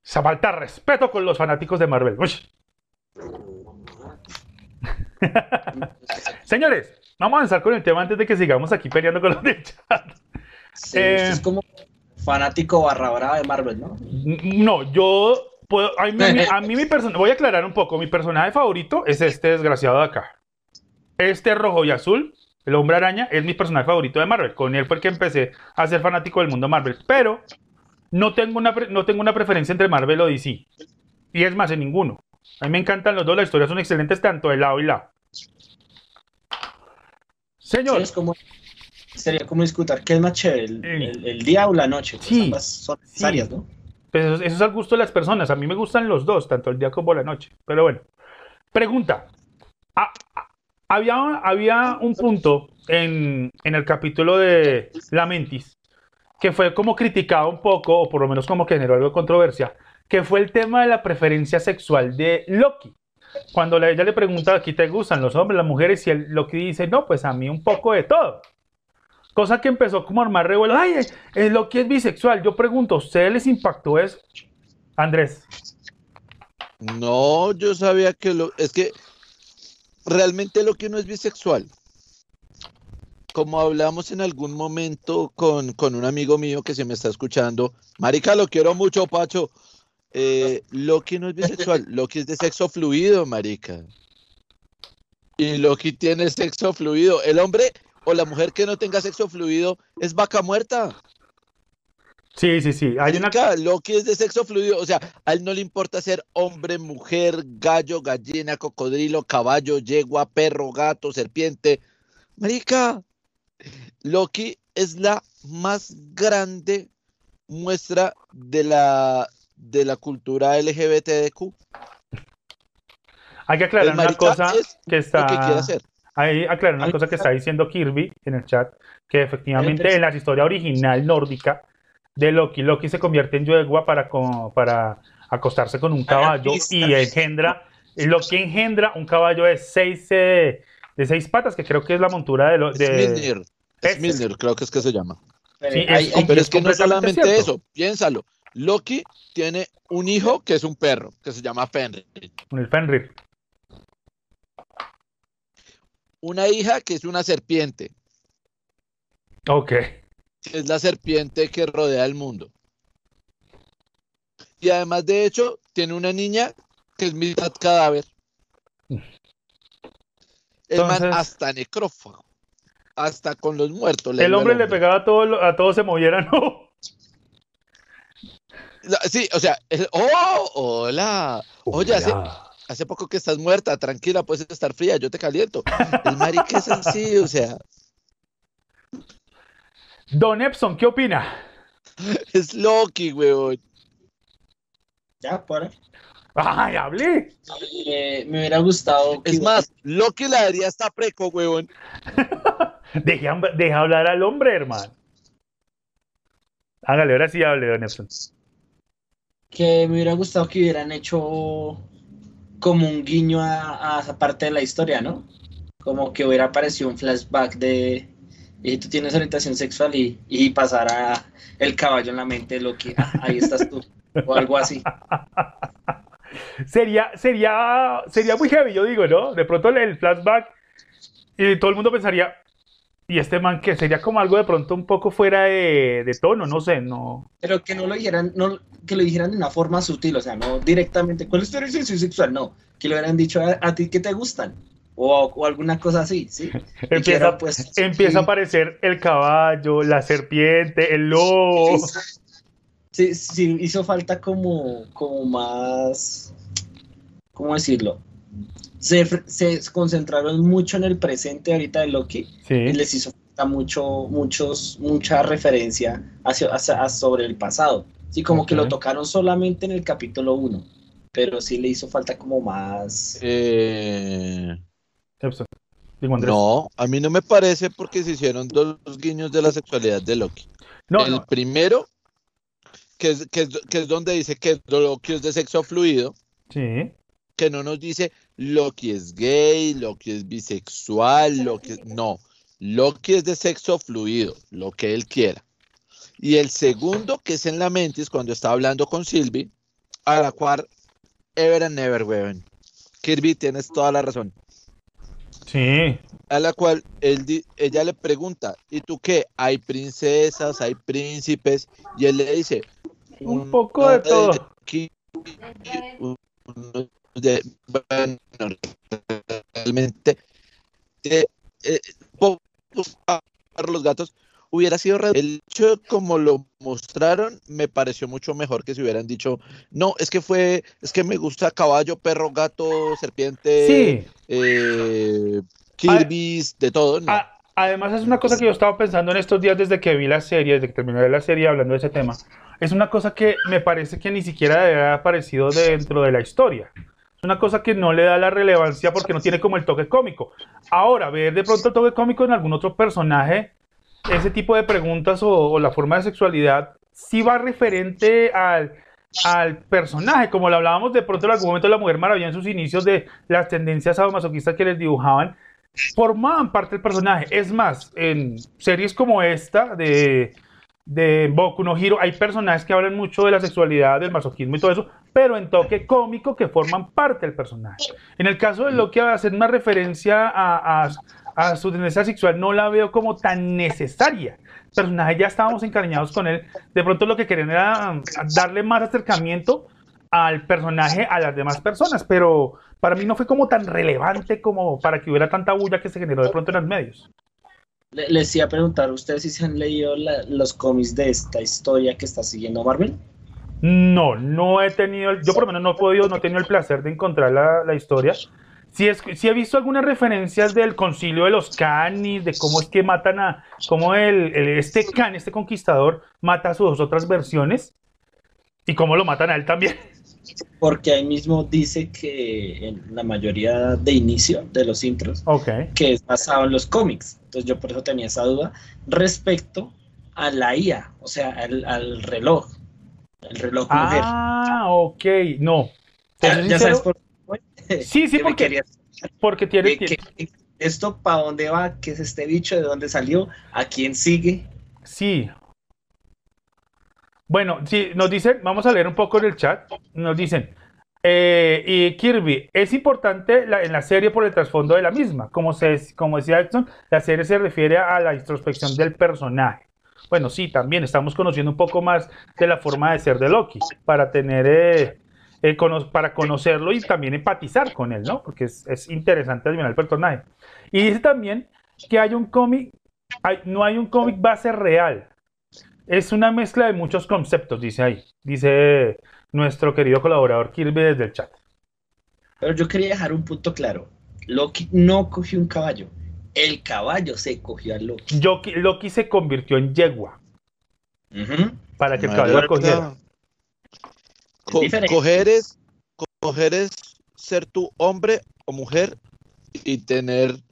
Se falta respeto con los fanáticos de Marvel. Uy. Señores, vamos a avanzar con el tema antes de que sigamos aquí peleando con los del chat.
sí,
Eh.
es como fanático barra brava de Marvel, ¿no?
No, yo puedo. A mí, a mi persona. Voy a aclarar un poco. Mi personaje favorito es este desgraciado de acá. Este rojo y azul, el hombre araña, es mi personaje favorito de Marvel. Con él fue el que empecé a ser fanático del mundo Marvel. Pero no tengo una, no tengo una preferencia entre Marvel o DC. Y es más, en ninguno. A mí me encantan los dos. Las historias son excelentes tanto de lado y lado. Señor.
Sí, es como, sería como discutir qué es más chévere, el,
Sí.
el- el día o la noche. Pues
Sí,
ambas son
sí.
necesarias, ¿no?
Pues eso, eso es al gusto de las personas. A mí me gustan los dos, tanto el día como la noche. Pero bueno. Pregunta. Ah, ah, había, había un punto en, en el capítulo de Lamentis que fue como criticado un poco, o por lo menos como que generó algo de controversia, que fue el tema de la preferencia sexual de Loki. Cuando la- ella le pregunta, ¿aquí te gustan los hombres, las mujeres? Y el Loki dice, no, pues a mí un poco de todo. Cosa que empezó como a armar revuelo. Ay, eh, eh, Loki es bisexual. Yo pregunto, ¿a ustedes les impactó eso? Andrés.
No, yo sabía que lo. Es que realmente lo que no es bisexual. Como hablamos en algún momento con, con un amigo mío que se me está escuchando, Marica, lo quiero mucho, Pacho. Eh, Loki no es bisexual, Loki es de sexo fluido, Marica. Y Loki tiene sexo fluido. El hombre o la mujer que no tenga sexo fluido es vaca muerta.
Sí, sí, sí. Hay una...
Loki es de sexo fluido, o sea, a él no le importa ser hombre, mujer, gallo, gallina, cocodrilo, caballo, yegua, perro, gato, serpiente. Marica, Loki es la más grande muestra de la de la cultura LGBTQ.
Hay que aclarar una cosa
es
que está...
hacer.
Hay aclarar una
Hay-
cosa que está diciendo Kirby en el chat, que efectivamente en la historia original nórdica de Loki, Loki se convierte en yegua para, para acostarse con un caballo y engendra, Loki engendra un caballo de seis, eh, de seis patas, que creo que es la montura de... Lo, de.
Smilnir, creo que es que se llama.
Pero
Sí, es
hay-
Pero
es
es que no
completamente
solamente
cierto.
eso, piénsalo. Loki tiene un hijo que es un perro, que se llama Fenrir.
el Fenrir.
Una hija que es una serpiente,
Ok.
que es la serpiente que rodea el mundo. Y además de hecho, tiene una niña que es mitad cadáver. El man
Entonces-
hasta necrófago. Hasta con los muertos.
El hombre le pegaba a todo, a todo se moviera, ¿no?
Sí, o sea, el- ¡oh! ¡Hola! Oye, hace,
Hola.
hace poco que estás muerta, tranquila, puedes estar fría, yo te caliento. El marica es así, o sea,
Don Epson, ¿qué opina?
es Loki, weón.
ya, por ahí.
¡Ay, hablé!
Eh, me hubiera gustado que
Es más, Loki la daría hasta preco, weón.
Deje, hab- deje hablar al hombre, hermano. Hágale, ahora sí hable, Don Epson.
Que me hubiera gustado que hubieran hecho como un guiño a, esa parte de la historia, ¿no? Como que hubiera aparecido un flashback de y tú tienes orientación sexual y, y pasara el caballo en la mente de Loki, ah, ahí estás tú, o algo así.
Sería, sería, sería muy heavy, yo digo, ¿no? De pronto el flashback y todo el mundo pensaría, ¿y este man que Sería como algo de pronto un poco fuera de, de tono, no sé, no.
Pero que no lo dijeran, no, que lo dijeran de una forma sutil, o sea, no directamente, ¿cuál es tu orientación sexual? No, que lo hubieran dicho a, a ti que te gustan, o, o alguna cosa así, ¿sí?
Empieza,
era, pues,
empieza
sí.
a aparecer el caballo, la serpiente, el lobo.
Sí, sí, hizo falta como, como más, ¿cómo decirlo? Se, fr- se concentraron mucho en el presente ahorita de Loki y
Sí,
les hizo falta mucho, muchos, mucha referencia hacia, hacia- sobre el pasado. Sí, como que lo tocaron solamente en el capítulo 1, pero sí le hizo falta como más...
Eh, no, a mí no me parece porque se hicieron dos guiños de la sexualidad de Loki.
No,
el
no,
primero, que es, que, es, que es donde dice que Loki es de sexo fluido,
sí.
Que no nos dice Loki es gay, Loki es bisexual, Loki es- no, Loki es de sexo fluido, lo que él quiera. Y el segundo, que es en la Mentis, cuando está hablando con Sylvie, a la cual Ever and Never, weón. Kirby, tienes toda la razón.
Sí.
A la cual él ella le pregunta, ¿y tú qué? ¿Hay princesas, hay príncipes? Y él le dice,
Un poco de
"Uno
todo.
aquí, uno de- bueno, realmente, eh, eh, para los gatos hubiera sido el hecho como lo mostraron me pareció mucho mejor que si hubieran dicho no es que fue es que me gusta caballo perro gato serpiente
Sí.
eh, Kirby's, de todo,
además es una cosa que yo estaba pensando en estos días desde que vi la serie, desde que terminé la serie hablando de ese tema. es una cosa que me parece que ni siquiera debe haber aparecido dentro de la historia. Una cosa que no le da la relevancia porque no tiene como el toque cómico. Ahora, ver de pronto el toque cómico en algún otro personaje, ese tipo de preguntas o, la forma de sexualidad, sí va referente al, al personaje, como lo hablábamos de pronto en algún momento la Mujer Maravilla en sus inicios de las tendencias sadomasoquistas que les dibujaban, formaban parte del personaje. Es más, en series como esta de, de Boku no Hero hay personajes que hablan mucho de la sexualidad, del masoquismo y todo eso, pero en toque cómico que forman parte del personaje. En el caso de Loki, hacer una referencia a, su tendencia sexual no la veo como tan necesaria. El personaje ya estábamos encariñados con él. De pronto lo que querían era um, darle más acercamiento al personaje a las demás personas, pero para mí no fue como tan relevante como para que hubiera tanta bulla que se generó de pronto en los medios.
Le- Les iba a preguntar, ¿ustedes si se han leído la- los cómics de esta historia que está siguiendo Marvel?
No, no he tenido, el- yo por lo menos no he podido, no he tenido el placer de encontrar la, la historia. Sí, es, sí he visto algunas referencias del concilio de los canis, de cómo es que matan a, cómo el, el- este can, este conquistador, mata a sus otras versiones y cómo lo matan a él también.
Porque ahí mismo dice que en la mayoría de inicio de los intros, que es basado en los cómics. Entonces yo por eso tenía esa duda respecto a la IA, o sea, al, al reloj, el reloj mujer.
Ah, ok, no.
Ya, sabes por qué.
Sí, sí, porque,
querías-
porque tiene,
que- que- esto para dónde va, qué es este bicho, de dónde salió, a quién sigue.
Sí. Bueno, sí, nos dicen, vamos a leer un poco en el chat. Nos dicen, eh, y Kirby, es importante la- en la serie por el trasfondo de la misma. Como, se, como decía Edson, la serie se refiere a la introspección del personaje. Bueno, sí, también estamos conociendo un poco más de la forma de ser de Loki para tener, eh, eh, para conocerlo y también empatizar con él, ¿no? Porque es, es interesante adivinar el personaje. Y dice también que hay un cómic, no hay un cómic base real. Es una mezcla de muchos conceptos, dice ahí. Dice nuestro querido colaborador Kirby desde el chat.
Pero yo quería dejar un punto claro. Loki no cogió un caballo. El caballo se cogió a Loki.
Yoki- Loki se convirtió en yegua para que el caballo lo cogiera.
Co- coger es, coger es ser tu hombre o mujer y tener el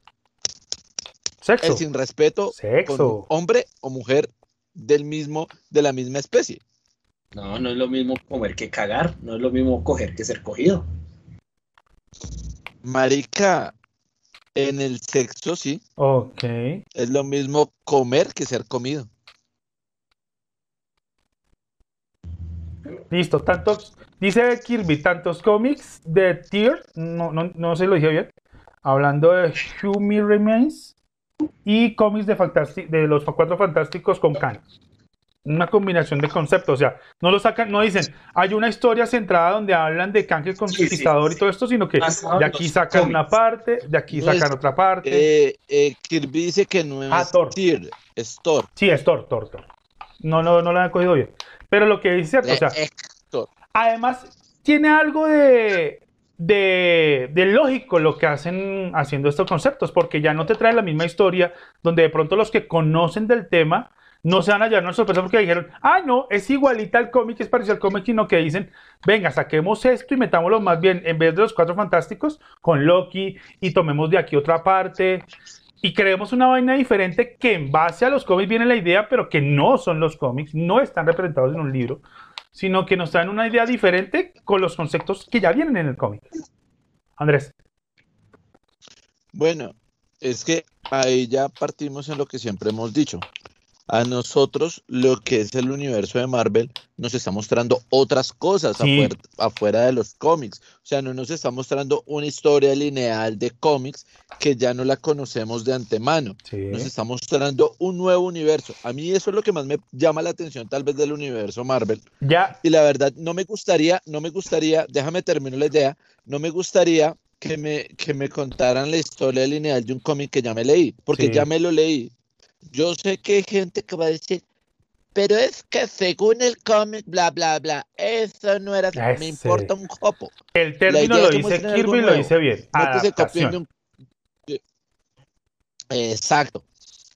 Sexo.
sin respeto
Sexo.
con hombre o mujer del mismo, de la misma especie.
No, no es lo mismo comer que cagar. No es lo mismo coger que ser cogido.
Marica, en el sexo sí,
Ok.
es lo mismo comer que ser comido.
Listo. Tantos, dice Kirby, tantos cómics de Tier, no, no, no se lo dije bien, hablando de Me Remains y cómics de, de los Cuatro Fantásticos con Khan. Una combinación de conceptos, o sea, no lo sacan, no dicen, hay una historia centrada donde hablan de Kang el conquistador y todo esto, sino que de aquí sacan una parte, de aquí
No
sacan
es-
otra parte.
Eh, eh, Kirby dice que no es
Ah, Thor.
Tyr, es Thor.
Sí, es Thor, Thor, Thor. No, no, no lo han cogido bien. Pero lo que dice, o sea,
Eh, Héctor.
Además, tiene algo de, de, de lógico lo que hacen haciendo estos conceptos, porque ya no te trae la misma historia, donde de pronto los que conocen del tema no se van a hallar una sorpresa porque dijeron, ah, no, es igualita al cómic, es parecido al cómic, sino que dicen, venga, saquemos esto y metámoslo más bien, en vez de los cuatro fantásticos, con Loki, y tomemos de aquí otra parte, y creemos una vaina diferente que en base a los cómics viene la idea, pero que no son los cómics, no están representados en un libro sino que nos traen una idea diferente con los conceptos que ya vienen en el cómic. Andrés.
Bueno, es que ahí ya partimos en lo que siempre hemos dicho. A nosotros lo que es el universo de Marvel nos está mostrando otras cosas
Sí.
afuera, afuera de los cómics. O sea, no nos está mostrando una historia lineal de cómics que ya no la conocemos de antemano.
Sí.
Nos está mostrando un nuevo universo. A mí eso es lo que más me llama la atención tal vez del universo Marvel.
Ya,
Y la verdad, no me gustaría, no me gustaría, déjame terminar la idea, no me gustaría que me, que me contaran la historia lineal de un cómic que ya me leí, porque
Sí.
ya me lo leí. Yo sé que hay gente que va a decir, pero es que según el cómic, bla, bla, bla, eso no era,
Ese.
me importa un jopo.
el término lo dice Kirby y lo dice bien.
No que se copien de
Adaptación.
un... Exacto.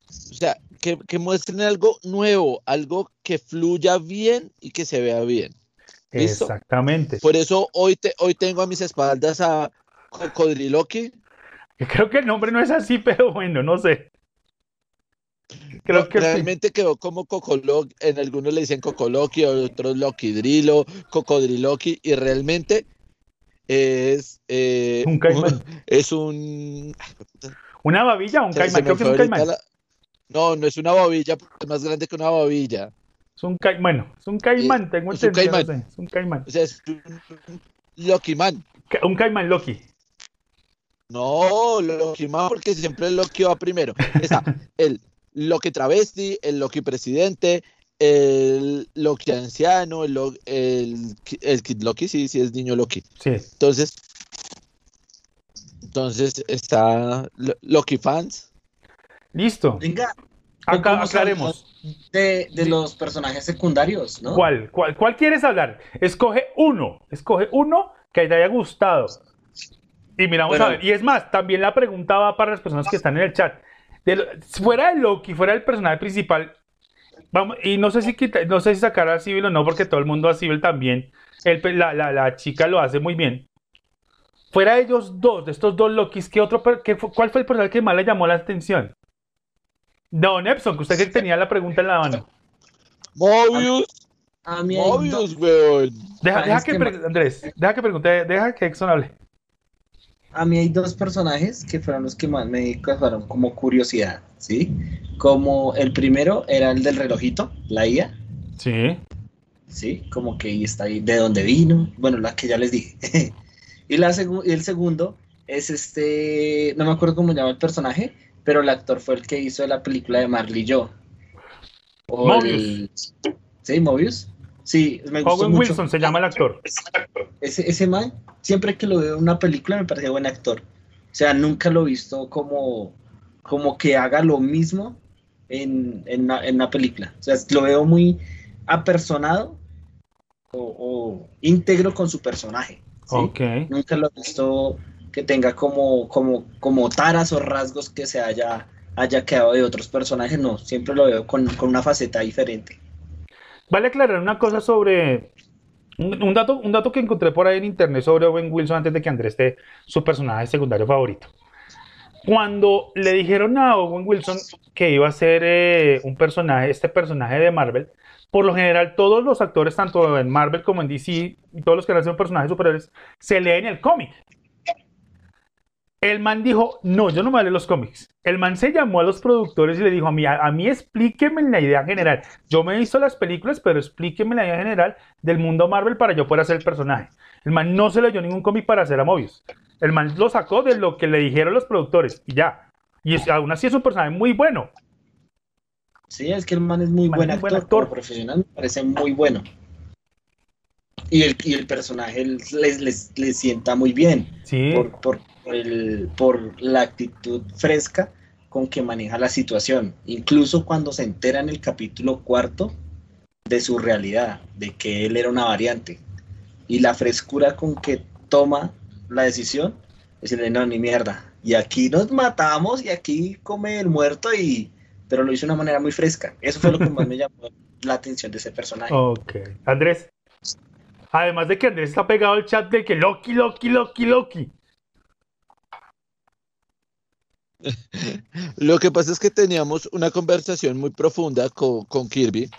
O sea, que, que muestren algo nuevo, algo que fluya bien y que se vea bien. ¿Listo?
Exactamente.
Por eso hoy, te, hoy tengo a mis espaldas a Cocodriloqui.
Creo que el nombre no es así, pero bueno, no sé. Creo
No,
que sí.
realmente quedó como Cocoloqui, en algunos le dicen Cocoloqui, otros Loquidrilo, Cocodriloqui, y realmente es eh,
Un caimán.
es un
¿Una babilla o un
se-
caimán? Creo que es un caimán.
la- No, no es una babilla, es más grande que una babilla.
Es un caimán. Bueno, es un caimán, tengo
es un
entendido. no
caimán.
sé, Es un caimán.
O sea, es un Loquiman.
Ca- Un caimán Loki.
No, Loquiman porque siempre Loki va primero. Está el Loki travesti, el Loki presidente, el Loki anciano, el, Lo- el, el Kid Loki, sí, sí es niño Loki.
Sí.
Entonces, entonces está Lo- Loki fans.
Listo.
Venga,
Acá
¿cómo
aclaremos.
de, de los personajes secundarios, ¿no?
¿Cuál, cuál, ¿Cuál quieres hablar? Escoge uno. Escoge uno que te haya gustado. Y miramos
Bueno.
a ver. Y es más, también la pregunta va para las personas que están en el chat. De lo- fuera de Loki, fuera del personaje principal. Vamos, y no sé si quita- no sé si sacar a Civil o no, porque todo el mundo a Civil también. El la, la- la chica lo hace muy bien. Fuera de ellos dos, de estos dos Lokis, ¿qué otro, qué fue- ¿cuál fue el personaje que más le llamó la atención? Don Epson, que usted que tenía la pregunta en la mano.
Mobius, Mobius, weón.
Deja,
Ah,
deja que, Andrés, deja que pregunte, deja que Exxon hable.
A mí hay dos personajes que fueron los que más me causaron como curiosidad, ¿sí? Como el primero era el del relojito, la IA,
Sí.
¿sí? Como que ahí está ahí, de dónde vino, bueno, la que ya les dije. y, la segu- y el segundo es este, no me acuerdo cómo se llama el personaje, pero el actor fue el que hizo la película de Marley y yo. O el- ¿Sí, Mobius? Sí, me gustó
Owen
mucho.
Wilson se llama el actor.
Ese, ese man, siempre que lo veo en una película me parece buen actor. O sea, nunca lo he visto como, como que haga lo mismo en, en, una, en una película. O sea, lo veo muy apersonado o, o íntegro con su personaje. ¿sí?
Ok.
Nunca lo he visto que tenga como, como, como taras o rasgos que se haya, haya quedado de otros personajes. No, siempre lo veo con, con una faceta diferente.
Vale aclarar una cosa sobre un, dato, un dato que encontré por ahí en internet sobre Owen Wilson antes de que Andrés esté su personaje secundario favorito. Cuando le dijeron a Owen Wilson que iba a ser eh, un personaje, este personaje de Marvel, por lo general todos los actores, tanto en Marvel como en DC, y todos los que hacen personajes superiores, se leen el cómic. El man dijo, no, yo no me leo los cómics. El man se llamó a los productores y le dijo, a mí, a, a mí explíqueme la idea general. Yo me he visto las películas, pero explíqueme la idea general del mundo Marvel para yo poder hacer el personaje. El man no se leyó ningún cómic para hacer a Mobius. El man lo sacó de lo que le dijeron los productores y ya. Y es- aún así es un personaje muy bueno.
Sí, es que el man es muy
Man
buen
es
actor,
buen actor.
como profesional, me parece muy bueno. Y el, y el personaje les, les, les sienta muy bien
Sí,
por, por, por el, por la actitud fresca con que maneja la situación. Incluso cuando se entera en el capítulo cuarto de su realidad, de que él era una variante. Y la frescura con que toma la decisión, decirle, no, ni mierda. Y aquí nos matamos y aquí come el muerto y... Pero lo hizo de una manera muy fresca. Eso fue lo que más me llamó la atención de ese personaje.
ok. Andrés. Además de que Andrés está pegado al chat de que Loki, Loki, Loki, Loki.
Lo que pasa es que teníamos una conversación muy profunda con, con Kirby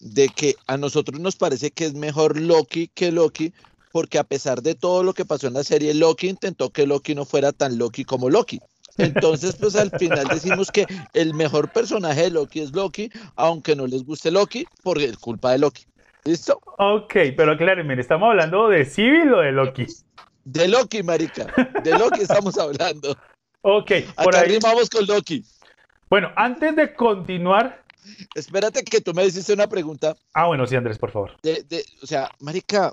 de que a nosotros nos parece que es mejor Loki que Loki, porque a pesar de todo lo que pasó en la serie, Loki intentó que Loki no fuera tan Loki como Loki. Entonces, pues al final decimos que el mejor personaje de Loki es Loki, aunque no les guste Loki, por culpa de Loki. ¿Listo?
Ok, pero aclárenme, ¿estamos hablando de Civil o de Loki?
De Loki, marica. De Loki estamos hablando.
Ok, por
Acá
ahí.
con Loki.
Bueno, antes de continuar.
Espérate que tú me hiciste una pregunta
Ah, bueno, sí, Andrés, por favor.
de, de- o sea, marica,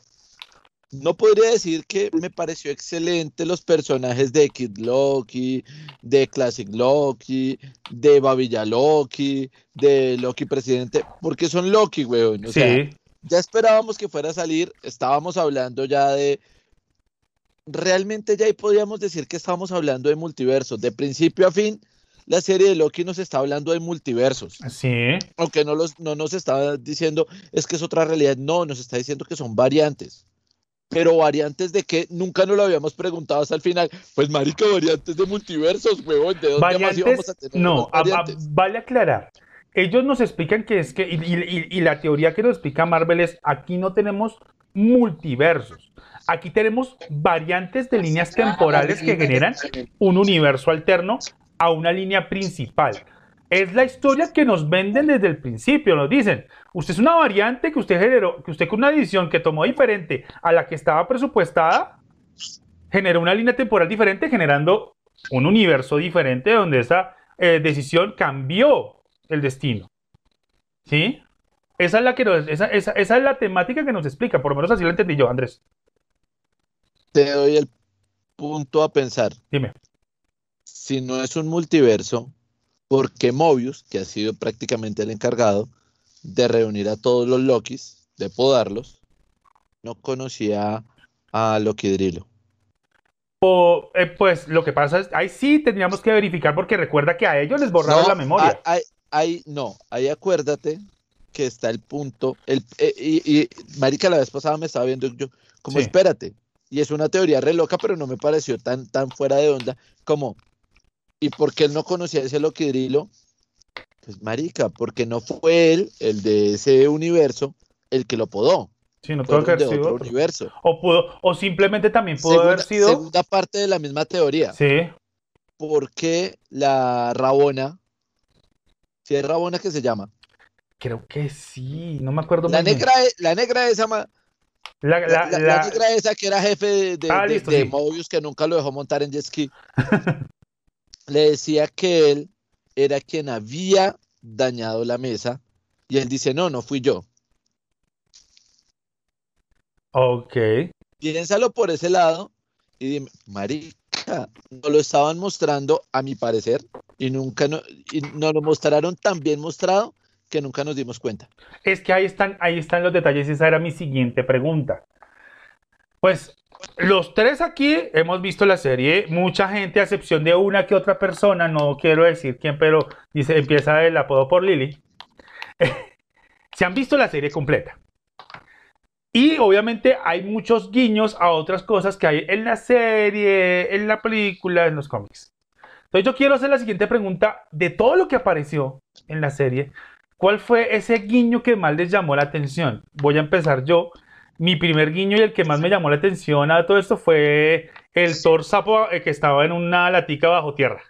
no podría decir que me pareció excelente los personajes de Kid Loki, de Classic Loki, de Babilla Loki, de Loki Presidente, porque son Loki, weón. O
sí,
sea, ya esperábamos que fuera a salir, estábamos hablando ya de... Realmente ya ahí podíamos decir que estábamos hablando de multiverso, de principio a fin, la serie de Loki nos está hablando de multiversos.
Sí.
Aunque no, los, no nos está diciendo es que es otra realidad, no, nos está diciendo que son variantes. Pero variantes de que nunca nos lo habíamos preguntado hasta el final. Pues, marica, variantes de multiversos, huevón. ¿De dónde más
Variantes,
íbamos a tener
no, a- a- vale aclarar. Ellos nos explican que es que, y, y- y la teoría que nos explica Marvel es, aquí no tenemos multiversos. Aquí tenemos variantes de líneas temporales que generan un universo alterno a una línea principal. Es la historia que nos venden desde el principio. Nos dicen, usted es una variante que usted generó, que usted con una edición que tomó diferente a la que estaba presupuestada, generó una línea temporal diferente, generando un universo diferente donde esa eh, decisión cambió el destino. ¿Sí? Esa es la que esa es la temática que nos explica, por lo menos así lo entendí yo, Andrés.
Te doy el punto a pensar.
Dime.
Si no es un multiverso, ¿por qué Mobius, que ha sido prácticamente el encargado de reunir a todos los Lokis, de podarlos, no conocía a Loki Drilo?
O, eh, pues lo que pasa es, ahí sí tendríamos que verificar porque recuerda que a ellos les borraron
No,
la memoria.
Ahí, ahí- no, ahí acuérdate que está el punto. El, eh, y, y, Marica, la vez pasada me estaba viendo yo, como
Sí.
espérate. Y es una teoría re loca, pero no me pareció tan, tan fuera de onda como. ¿Y por qué él no conocía ese Loki Drilo? Pues, Marica, porque no fue él, el de ese universo, el que lo podó.
Sí, no
de
haber sido
otro
otro.
universo.
O pudo, o simplemente también pudo
Segunda,
haber sido.
segunda parte de la misma teoría.
Sí,
porque la Rabona, si es Rabona que se llama,
creo que sí, no me acuerdo
la negra, e- la negra esa,
La-
la,
la-
la- negra esa que era jefe de, de,
Ah,
de-
listo,
de
sí.
Mobius que nunca lo dejó montar en jet ski, le decía que él era quien había dañado la mesa y él dice, no, no fui yo.
Ok.
Piénsalo por ese lado y dime, marica, no lo estaban mostrando a mi parecer y nunca no, y nos lo mostraron tan bien mostrado que nunca nos dimos cuenta.
Es que ahí están, ahí están los detalles esa era mi siguiente pregunta. Pues los tres aquí hemos visto la serie, mucha gente, a excepción de una que otra persona, no quiero decir quién, pero dice, empieza el apodo por Lily, se han visto la serie completa. Y obviamente hay muchos guiños a otras cosas que hay en la serie, en la película, en los cómics. Entonces yo quiero hacer la siguiente pregunta de todo lo que apareció en la serie. ¿Cuál fue ese guiño que más les llamó la atención? Voy a empezar yo. Mi primer guiño y el que más me llamó la atención a todo esto fue el Thor sapo eh, que estaba en una latica bajo tierra.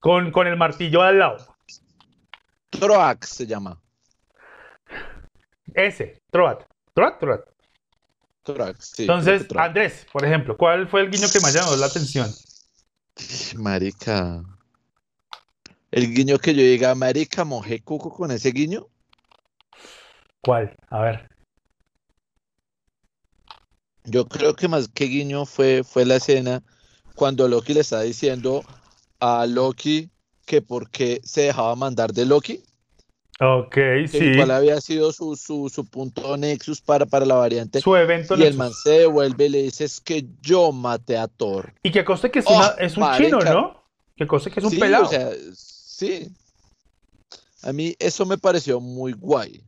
Con, con el martillo al lado.
Troax se llama.
Ese, Troat. Troat, Troat.
Troax, sí,
Entonces,
Troax.
Andrés, por ejemplo, ¿cuál fue el guiño que más llamó la atención?
Marica. El guiño que yo diga, marica, mojé cuco con ese guiño.
¿Cuál? A ver.
Yo creo que más que guiño fue, fue la escena cuando Loki le está diciendo a Loki que por qué se dejaba mandar de Loki,
Ok,
que
sí.
cuál había sido su, su, su punto nexus para, para la variante.
Su evento
Y el man se devuelve y le dice, es que yo maté a Thor.
Y que conste que es,
Oh,
una- es un chino. ¿no? Que conste que es un
Sí,
pelado.
o sea, sí. A mí eso me pareció muy guay.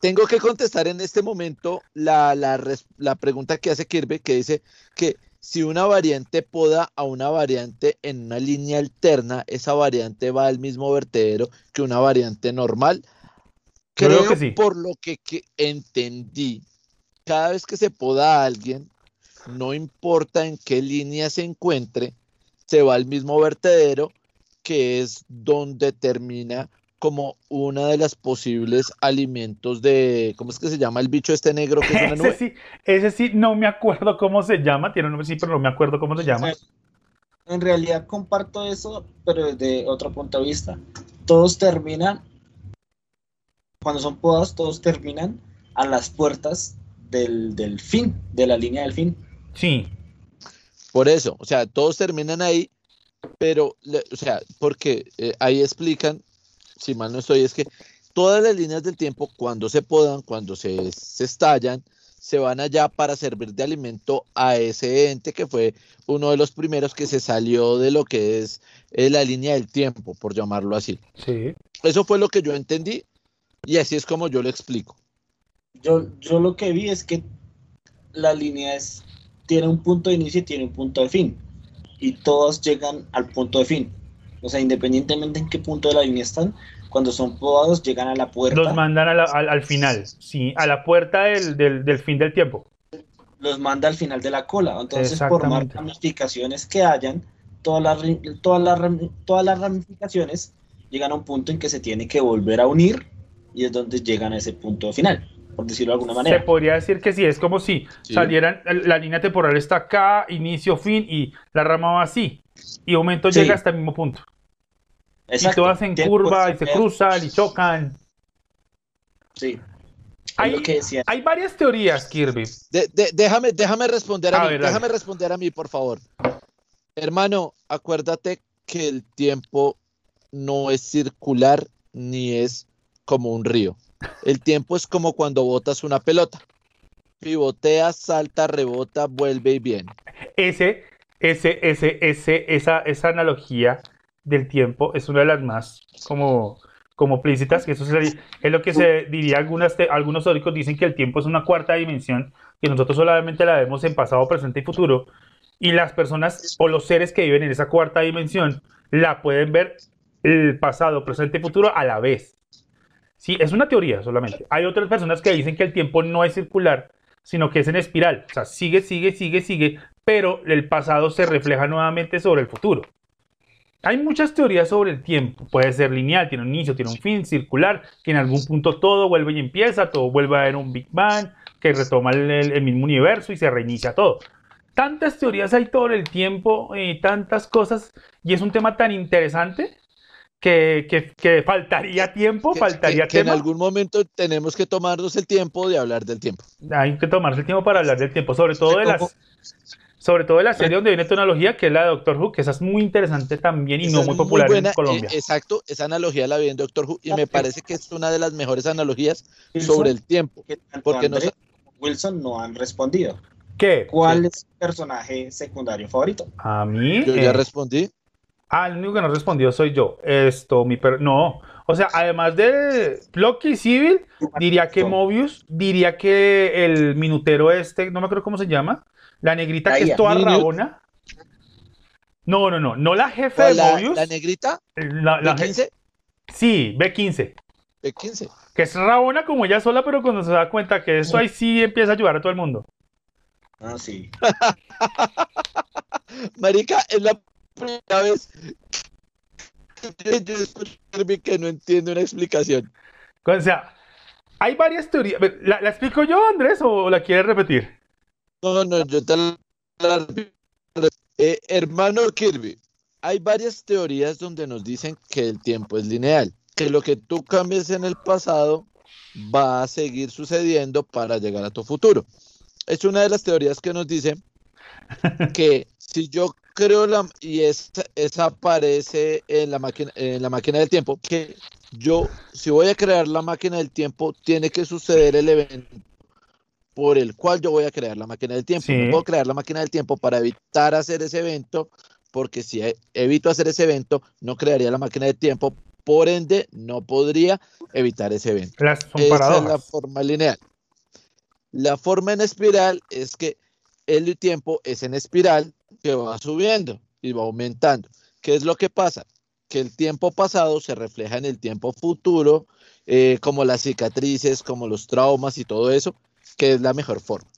Tengo que contestar en este momento la, la la pregunta que hace Kirby, que dice que si una variante poda a una variante en una línea alterna, esa variante va al mismo vertedero que una variante normal.
Creo
Creo
que sí.
por lo que, que entendí, cada vez que se poda a alguien, no importa en qué línea se encuentre, se va al mismo vertedero, que es donde termina como una de las posibles alimentos de, ¿cómo es que se llama el bicho este negro que es una
Ese
nube?
sí, ese sí, no me acuerdo cómo se llama. Tiene un nombre, sí, pero no me acuerdo cómo se llama.
En realidad comparto eso, pero desde otro punto de vista. Todos terminan, cuando son podas, todos terminan a las puertas del, del fin, de la línea del fin.
Sí,
Por eso, o sea, todos terminan ahí, pero, le- o sea, porque eh, ahí explican, si mal no estoy, es que todas las líneas del tiempo, cuando se podan, cuando se, se estallan, se van allá para servir de alimento a ese ente que fue uno de los primeros que se salió de lo que es eh, la línea del tiempo, por llamarlo así.
Sí.
Eso fue lo que yo entendí y así es como yo lo explico.
Yo, yo lo que vi es que la línea es, tiene un punto de inicio y tiene un punto de fin. Y todos llegan al punto de fin. O sea, independientemente en qué punto de la línea están, cuando son probados llegan a la puerta.
Los mandan a la- al, al final, sí, a la puerta del, del- del fin del tiempo.
los manda al final de la cola. Entonces, por más ramificaciones que hayan, todas las, todas, las, todas las ramificaciones llegan a un punto en que se tiene que volver a unir y es donde llegan a ese punto final, por decirlo de alguna
Se
manera.
podría decir que sí, es como si
Sí.
salieran, la línea temporal está acá, inicio, fin, y la rama va así. Y momento
Sí.
llega hasta el mismo punto. Y
Exacto.
todas en curva y se cruzan y chocan.
Sí.
Hay, hay varias teorías, Kirby.
De- de- déjame, déjame responder a,
A
mí,
ver,
déjame responder a mí, por favor. Hermano, acuérdate que el tiempo no es circular ni es como un río. El tiempo es como cuando botas una pelota. Pivotea, salta, rebota, vuelve y viene.
Ese, ese, ese, ese, esa, esa analogía del tiempo es una de las más como, como explícitas, que eso es, lo que se diría algunas, algunos teóricos dicen que el tiempo es una cuarta dimensión, que nosotros solamente la vemos en pasado, presente y futuro, y las personas o los seres que viven en esa cuarta dimensión la pueden ver el pasado, presente y futuro a la vez. Sí, es una teoría solamente. Hay otras personas que dicen que el tiempo no es circular, sino que es en espiral. O sea, sigue, sigue, sigue, sigue, pero el pasado se refleja nuevamente sobre el futuro. Hay muchas teorías sobre el tiempo. Puede ser lineal, tiene un inicio, tiene un fin, circular, que en algún punto todo vuelve y empieza, todo vuelve a haber un Big Bang, que retoma el, el- mismo universo y se reinicia todo. Tantas teorías hay todo el tiempo y tantas cosas, y es un tema tan interesante que, que- que faltaría tiempo,
Que-
faltaría
que, que en algún momento tenemos que tomarnos el tiempo de hablar del tiempo.
Hay que tomarse el tiempo para hablar del tiempo, sobre todo de sobre todo de la serie donde viene tecnología, que es la de Doctor Who, que esa es muy interesante también y
Esa
no muy popular
buena,
en Colombia.
eh, exacto, esa analogía la vi en Doctor Who y me parece que es una de las mejores analogías
Wilson,
sobre el tiempo. porque
como Wilson no han respondido.
¿Qué?
¿Cuál es su personaje secundario favorito?
A mí.
Yo ya
eh,
respondí.
Ah, el único que no respondió soy yo. Esto, mi per... No. O sea, además de Loki Civil, diría que Mobius, diría que el minutero este, no me acuerdo cómo se llama, la negrita que es toda
Minute.
rabona. No, no, no, no la jefe de
La,
Mobius.
la negrita,
la- la je-
B15,
Sí, B15.
B15.
Que es rabona como ella sola, pero cuando se da cuenta que esto ahí sí empieza a ayudar a todo el mundo.
Ah, sí.
Marica, es la primera vez que yo escucho que no entiende una explicación.
O sea, hay varias teorías. ¿La, la explico yo, Andrés, o la quieres repetir?
No, no, yo te la repito. Eh, hermano Kirby, hay varias teorías donde nos dicen que el tiempo es lineal, que lo que tú cambies en el pasado va a seguir sucediendo para llegar a tu futuro. Es una de las teorías que nos dice que si yo creo la y esa, esa aparece en la máquina en la máquina del tiempo que yo si voy a crear la máquina del tiempo tiene que suceder el evento por el cual yo voy a crear la máquina del tiempo.
Sí.
No puedo crear la máquina del tiempo para evitar hacer ese evento, porque si e- evito hacer ese evento, no crearía la máquina del tiempo, por ende, no podría evitar ese evento.
Las son
Esa es la
paradojas.
forma lineal. La forma en espiral es que el tiempo es en espiral que va subiendo y va aumentando. ¿Qué es lo que pasa? Que el tiempo pasado se refleja en el tiempo futuro, eh, como las cicatrices, como los traumas y todo eso, que es la mejor forma.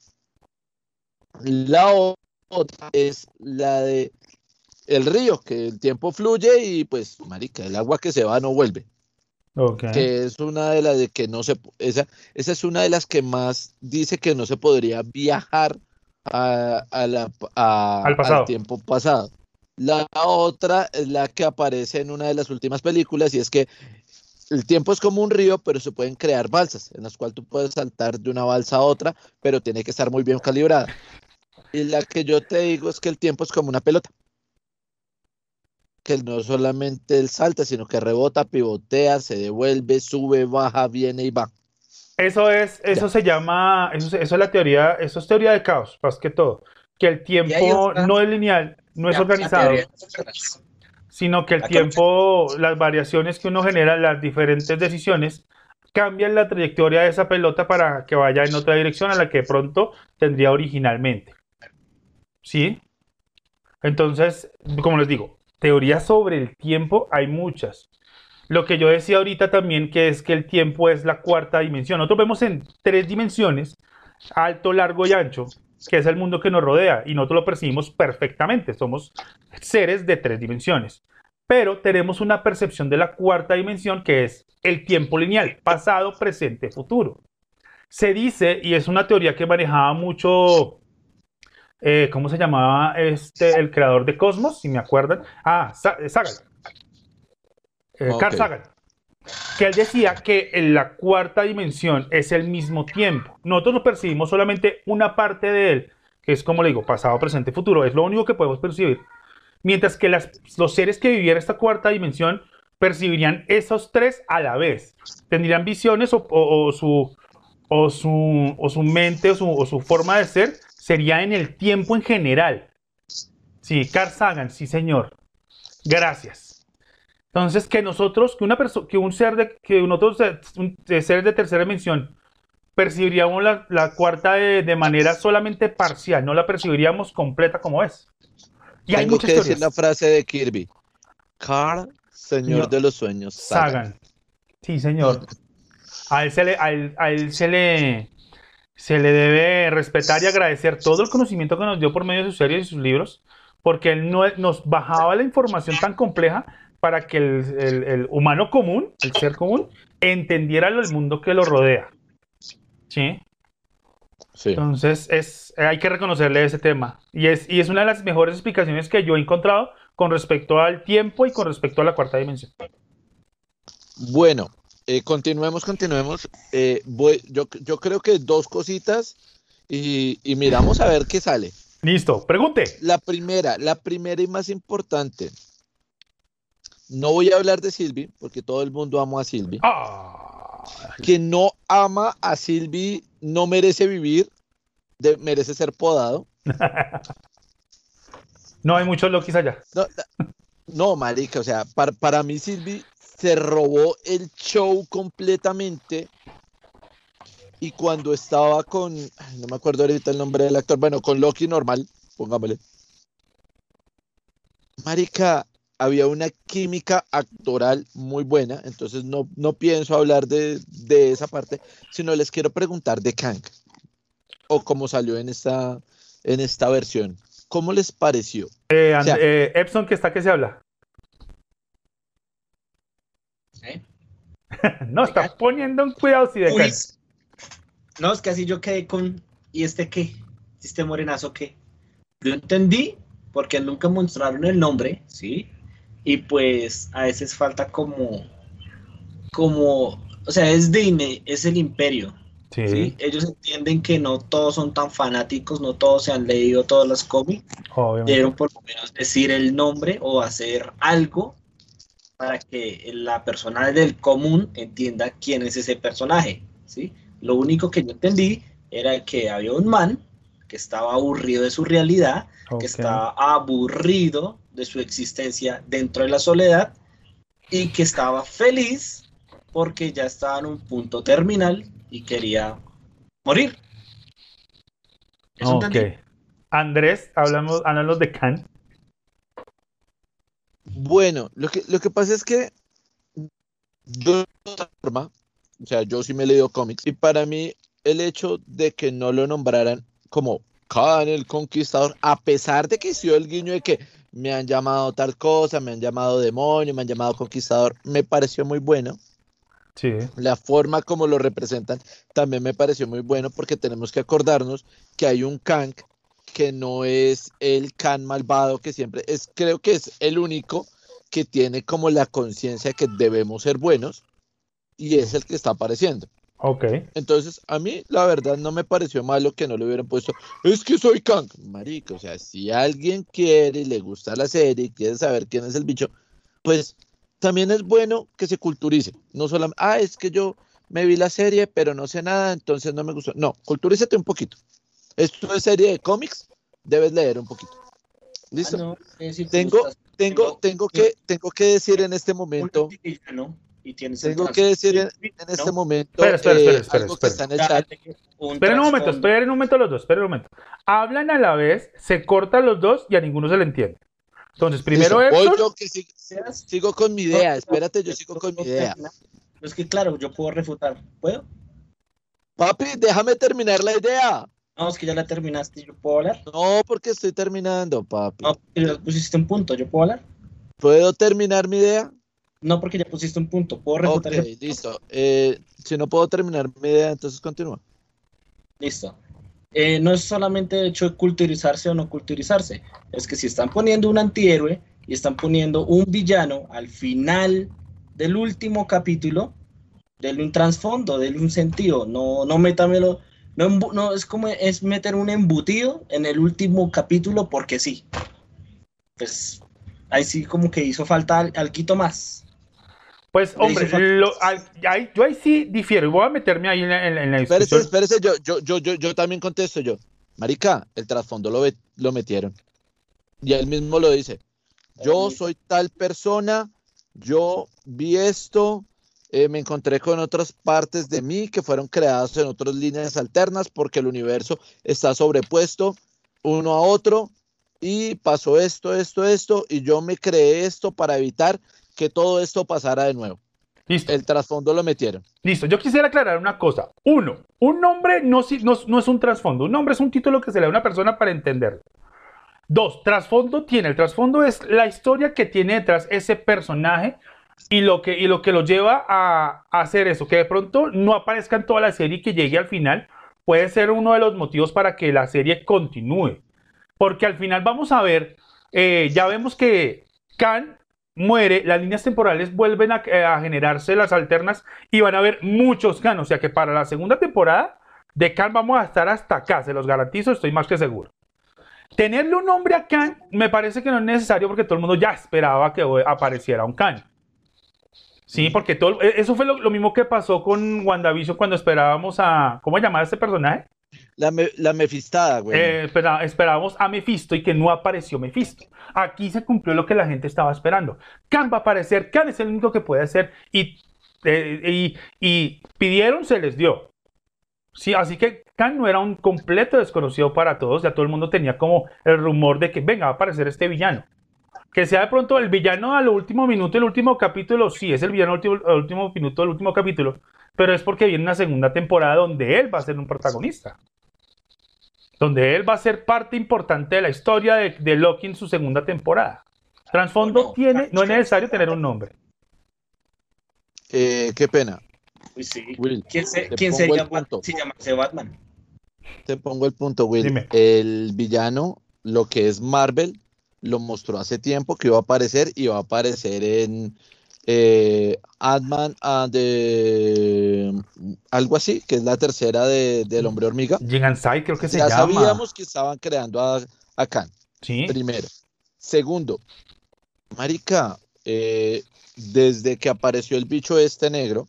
La otra es la de el río, que el tiempo fluye y pues, marica, el agua que se va no vuelve
Ok.
que es una de las de que no se esa esa es una de las que más dice que no se podría viajar a, a la, a-
Al pasado.
tiempo pasado. La otra es la que aparece en una de las últimas películas y es que el tiempo es como un río, pero se pueden crear balsas en las cuales tú puedes saltar de una balsa a otra, pero tiene que estar muy bien calibrada. Y la que yo te digo es que el tiempo es como una pelota. Que no solamente él salta, sino que rebota, pivotea, se devuelve, sube, baja, viene y va.
Eso es, eso se llama, eso, eso es la teoría, eso es teoría de caos, más que todo. Que el tiempo
otra-
no es lineal, no es organizado, sino que el tiempo, las variaciones que uno genera, las diferentes decisiones, cambian la trayectoria de esa pelota para que vaya en otra dirección a la que pronto tendría originalmente. ¿Sí? Entonces, como les digo, teorías sobre el tiempo hay muchas. Lo que yo decía ahorita también, que es que el tiempo es la cuarta dimensión. Nosotros vemos en tres dimensiones, alto, largo y ancho, que es el mundo que nos rodea, y nosotros lo percibimos perfectamente. Somos seres de tres dimensiones. Pero tenemos una percepción de la cuarta dimensión, que es el tiempo lineal, pasado, presente, futuro. Se dice, y es una teoría que manejaba mucho, eh, ¿cómo se llamaba este, el creador de Cosmos? Si me acuerdan. Ah, Sa- Eh, Carl. Sagan. Que él decía que en la cuarta dimensión es el mismo tiempo. Nosotros no percibimos solamente una parte de él, que es como le digo, pasado, presente, futuro. Es lo único que podemos percibir. Mientras que las- los seres que vivieran esta cuarta dimensión percibirían esos tres a la vez. Tendrían visiones o, o- o su, o, su, o su mente o su, o su forma de ser sería en el tiempo en general. Sí, Carl Sagan, sí señor. Gracias. Entonces, que nosotros, que una persona, que un ser de, que un- de seres de tercera dimensión, percibiríamos la, la cuarta de, de manera solamente parcial, no la percibiríamos completa como es. Y hay
Tengo
muchas
que decir la frase de Kirby. Carl, señor
Señor.
de los sueños. Sagan.
Sagan. Sí, señor. A él se le, a él, a él se le, se le debe respetar y agradecer todo el conocimiento que nos dio por medio de sus series y sus libros, porque él no, nos bajaba la información tan compleja para que el, el- el humano común, el ser común, entendiera el mundo que lo rodea. ¿Sí?
Sí.
Entonces, es, hay que reconocerle ese tema. Y es, y es una de las mejores explicaciones que yo he encontrado con respecto al tiempo y con respecto a la cuarta dimensión.
Bueno, eh, continuemos, continuemos. Eh, voy- yo, yo creo que dos cositas y, y miramos a ver qué sale.
Listo, pregunte.
La primera, la primera y más importante. No voy a hablar de Silvi, porque todo el mundo ama a Silvi.
Ah,
Quien no ama a Silvi no merece vivir, de- merece ser podado.
no hay muchos Lokis allá.
No, no, marica, o sea, para, para mí Silvi se robó el show completamente. Y cuando estaba con, no me acuerdo ahorita el nombre del actor, bueno, con Loki normal, pongámosle. Marica, había una química actoral muy buena, entonces no, no pienso hablar de, de esa parte, sino les quiero preguntar de Kang, o cómo salió en esta, en esta versión. ¿Cómo les pareció?
Eh, And-
O sea-
eh, Epson, que está que se habla.
¿Eh?
no, está poniendo un cuidado si de
Uy,
caer.
No, es que así yo quedé con. ¿Y este qué? ¿Este morenazo qué? Yo entendí porque nunca mostraron el nombre, ¿sí? Y pues a veces falta como. Como. O sea, es Disney, es el imperio.
Sí,
¿sí? Ellos entienden que no todos son tan fanáticos, no todos se han leído todos los cómics.
obviamente.
Debieron por lo menos decir el nombre o hacer algo para que la persona del común entienda quién es ese personaje, ¿sí? Lo único que yo entendí era que había un man que estaba aburrido de su realidad,
Ok.
que estaba aburrido de su existencia dentro de la soledad y que estaba feliz porque ya estaba en un punto terminal y quería morir. Eso
Ok.
entendí.
Andrés, hablamos, háblanos de Khan.
Bueno, lo que, lo que pasa es que yo de otra forma, o sea, yo sí me he leído cómics y para mí el hecho de que no lo nombraran como Khan el Conquistador, a pesar de que hizo el guiño de que me han llamado tal cosa, me han llamado demonio, me han llamado conquistador, me pareció muy bueno.
Sí,
La forma como lo representan también me pareció muy bueno porque tenemos que acordarnos que hay un Kang que no es el Khan malvado que siempre es, creo que es el único que tiene como la conciencia que debemos ser buenos y es el que está apareciendo.
Ok.
Entonces, a mí la verdad no me pareció malo que no le hubieran puesto, es que soy Kang, marico, o sea, si alguien quiere y le gusta la serie y quiere saber quién es el bicho, pues también es bueno que se culturice, no solamente, ah, es que yo me vi la serie, pero no sé nada, entonces no me gustó. No, culturízate un poquito. Esto es serie de cómics, debes leer un poquito. ¿Listo?
Ah, no, tú
Tengo, tengo, tengo que, tengo que decir en este momento,
y tienes el
tengo que decir en, este
¿no?
momento
Espera, espera,
eh,
espera, espera,
algo que está
espera.
en el chat.
Un
Esperen un momento, esperen un momento los dos, esperen un momento. Hablan a la vez, se cortan los dos y a ninguno se le entiende. Entonces, primero
voy
Héctor,
yo que sig-
Seas-
sigo con mi idea, espérate, yo sigo con mi idea.
Es que claro, yo puedo refutar. ¿Puedo?
Papi, déjame terminar la idea.
No, es que ya la terminaste y yo puedo hablar.
No, porque estoy terminando, papi.
No, pusiste un punto, yo puedo hablar.
¿Puedo terminar mi idea?
No, porque ya pusiste un punto, puedo refutar.
listo. Eh, si no puedo terminar mi idea, entonces continúa.
Listo. Eh, no es solamente el hecho de culturizarse o no culturizarse, es que si están poniendo un antihéroe y están poniendo un villano al final del último capítulo, denle un trasfondo, denle un sentido, no, no métamelo, no, no, es como es meter un embutido en el último capítulo porque sí. Pues ahí sí como que hizo falta al, alquito más.
Pues hombre,
hizo falta-
lo- al- ahí- yo ahí sí difiero y voy a meterme ahí en la, en la- en la
Espérese,
discusión.
espérese, yo, yo, yo, yo, yo también contesto yo. Marica, el trasfondo lo, ve- lo metieron. Y él mismo lo dice. Yo soy tal persona, yo vi esto, eh, me encontré con otras partes de mí que fueron creadas en otras líneas alternas porque el universo está sobrepuesto uno a otro y pasó esto, esto, esto, y yo me creé esto para evitar que todo esto pasara de nuevo.
Listo.
El trasfondo lo metieron.
Listo, yo quisiera aclarar una cosa. Uno, un nombre no, no, no es un trasfondo. Un nombre es un título que se le da a una persona para entenderlo. Dos, trasfondo tiene. El trasfondo es la historia que tiene detrás ese personaje y lo que, y lo, que lo lleva a, a hacer eso. Que de pronto no aparezca en toda la serie y que llegue al final puede ser uno de los motivos para que la serie continúe. Porque al final vamos a ver, eh, ya vemos que Khan muere, las líneas temporales vuelven a, eh, a generarse las alternas y van a haber muchos Khan. O sea que para la segunda temporada de Khan vamos a estar hasta acá, se los garantizo, estoy más que seguro. Tenerle un nombre a Khan me parece que no es necesario porque todo el mundo ya esperaba que apareciera un Khan. Sí, porque todo, e, eso fue lo, lo mismo que pasó con WandaVision cuando esperábamos a. ¿Cómo llamaba este personaje?
La, me- la mefistada.
Eh, espera- esperábamos a Mephisto y que no apareció Mephisto. Aquí se cumplió lo que la gente estaba esperando. Khan va a aparecer, Khan es el único que puede hacer y, eh, y, y pidieron, se les dio. Sí, así que Khan no era un completo desconocido para todos, ya todo el mundo tenía como el rumor de que venga, va a aparecer este villano. Que sea de pronto el villano al último minuto, el último capítulo, sí, es el villano al último, al último minuto del último capítulo, pero es porque viene una segunda temporada donde él va a ser un protagonista donde él va a ser parte importante de la historia de, de Loki en su segunda temporada. Trasfondo
No,
tiene, no es necesario tener un nombre.
Eh, qué pena.
Uy, sí.
Will,
¿Quién, se- quién sería. Batman si Batman?
Te pongo el punto, Will.
Dime.
El villano, lo que es Marvel, lo mostró hace tiempo que iba a aparecer y va a aparecer en eh, Ant-Man and the- algo así, que es la tercera de, del Hombre Hormiga.
Gigansai creo que se
ya
llama.
sabíamos que estaban creando a, a Khan,
Sí.
primero. Segundo, Marica, eh, desde que apareció el bicho este negro,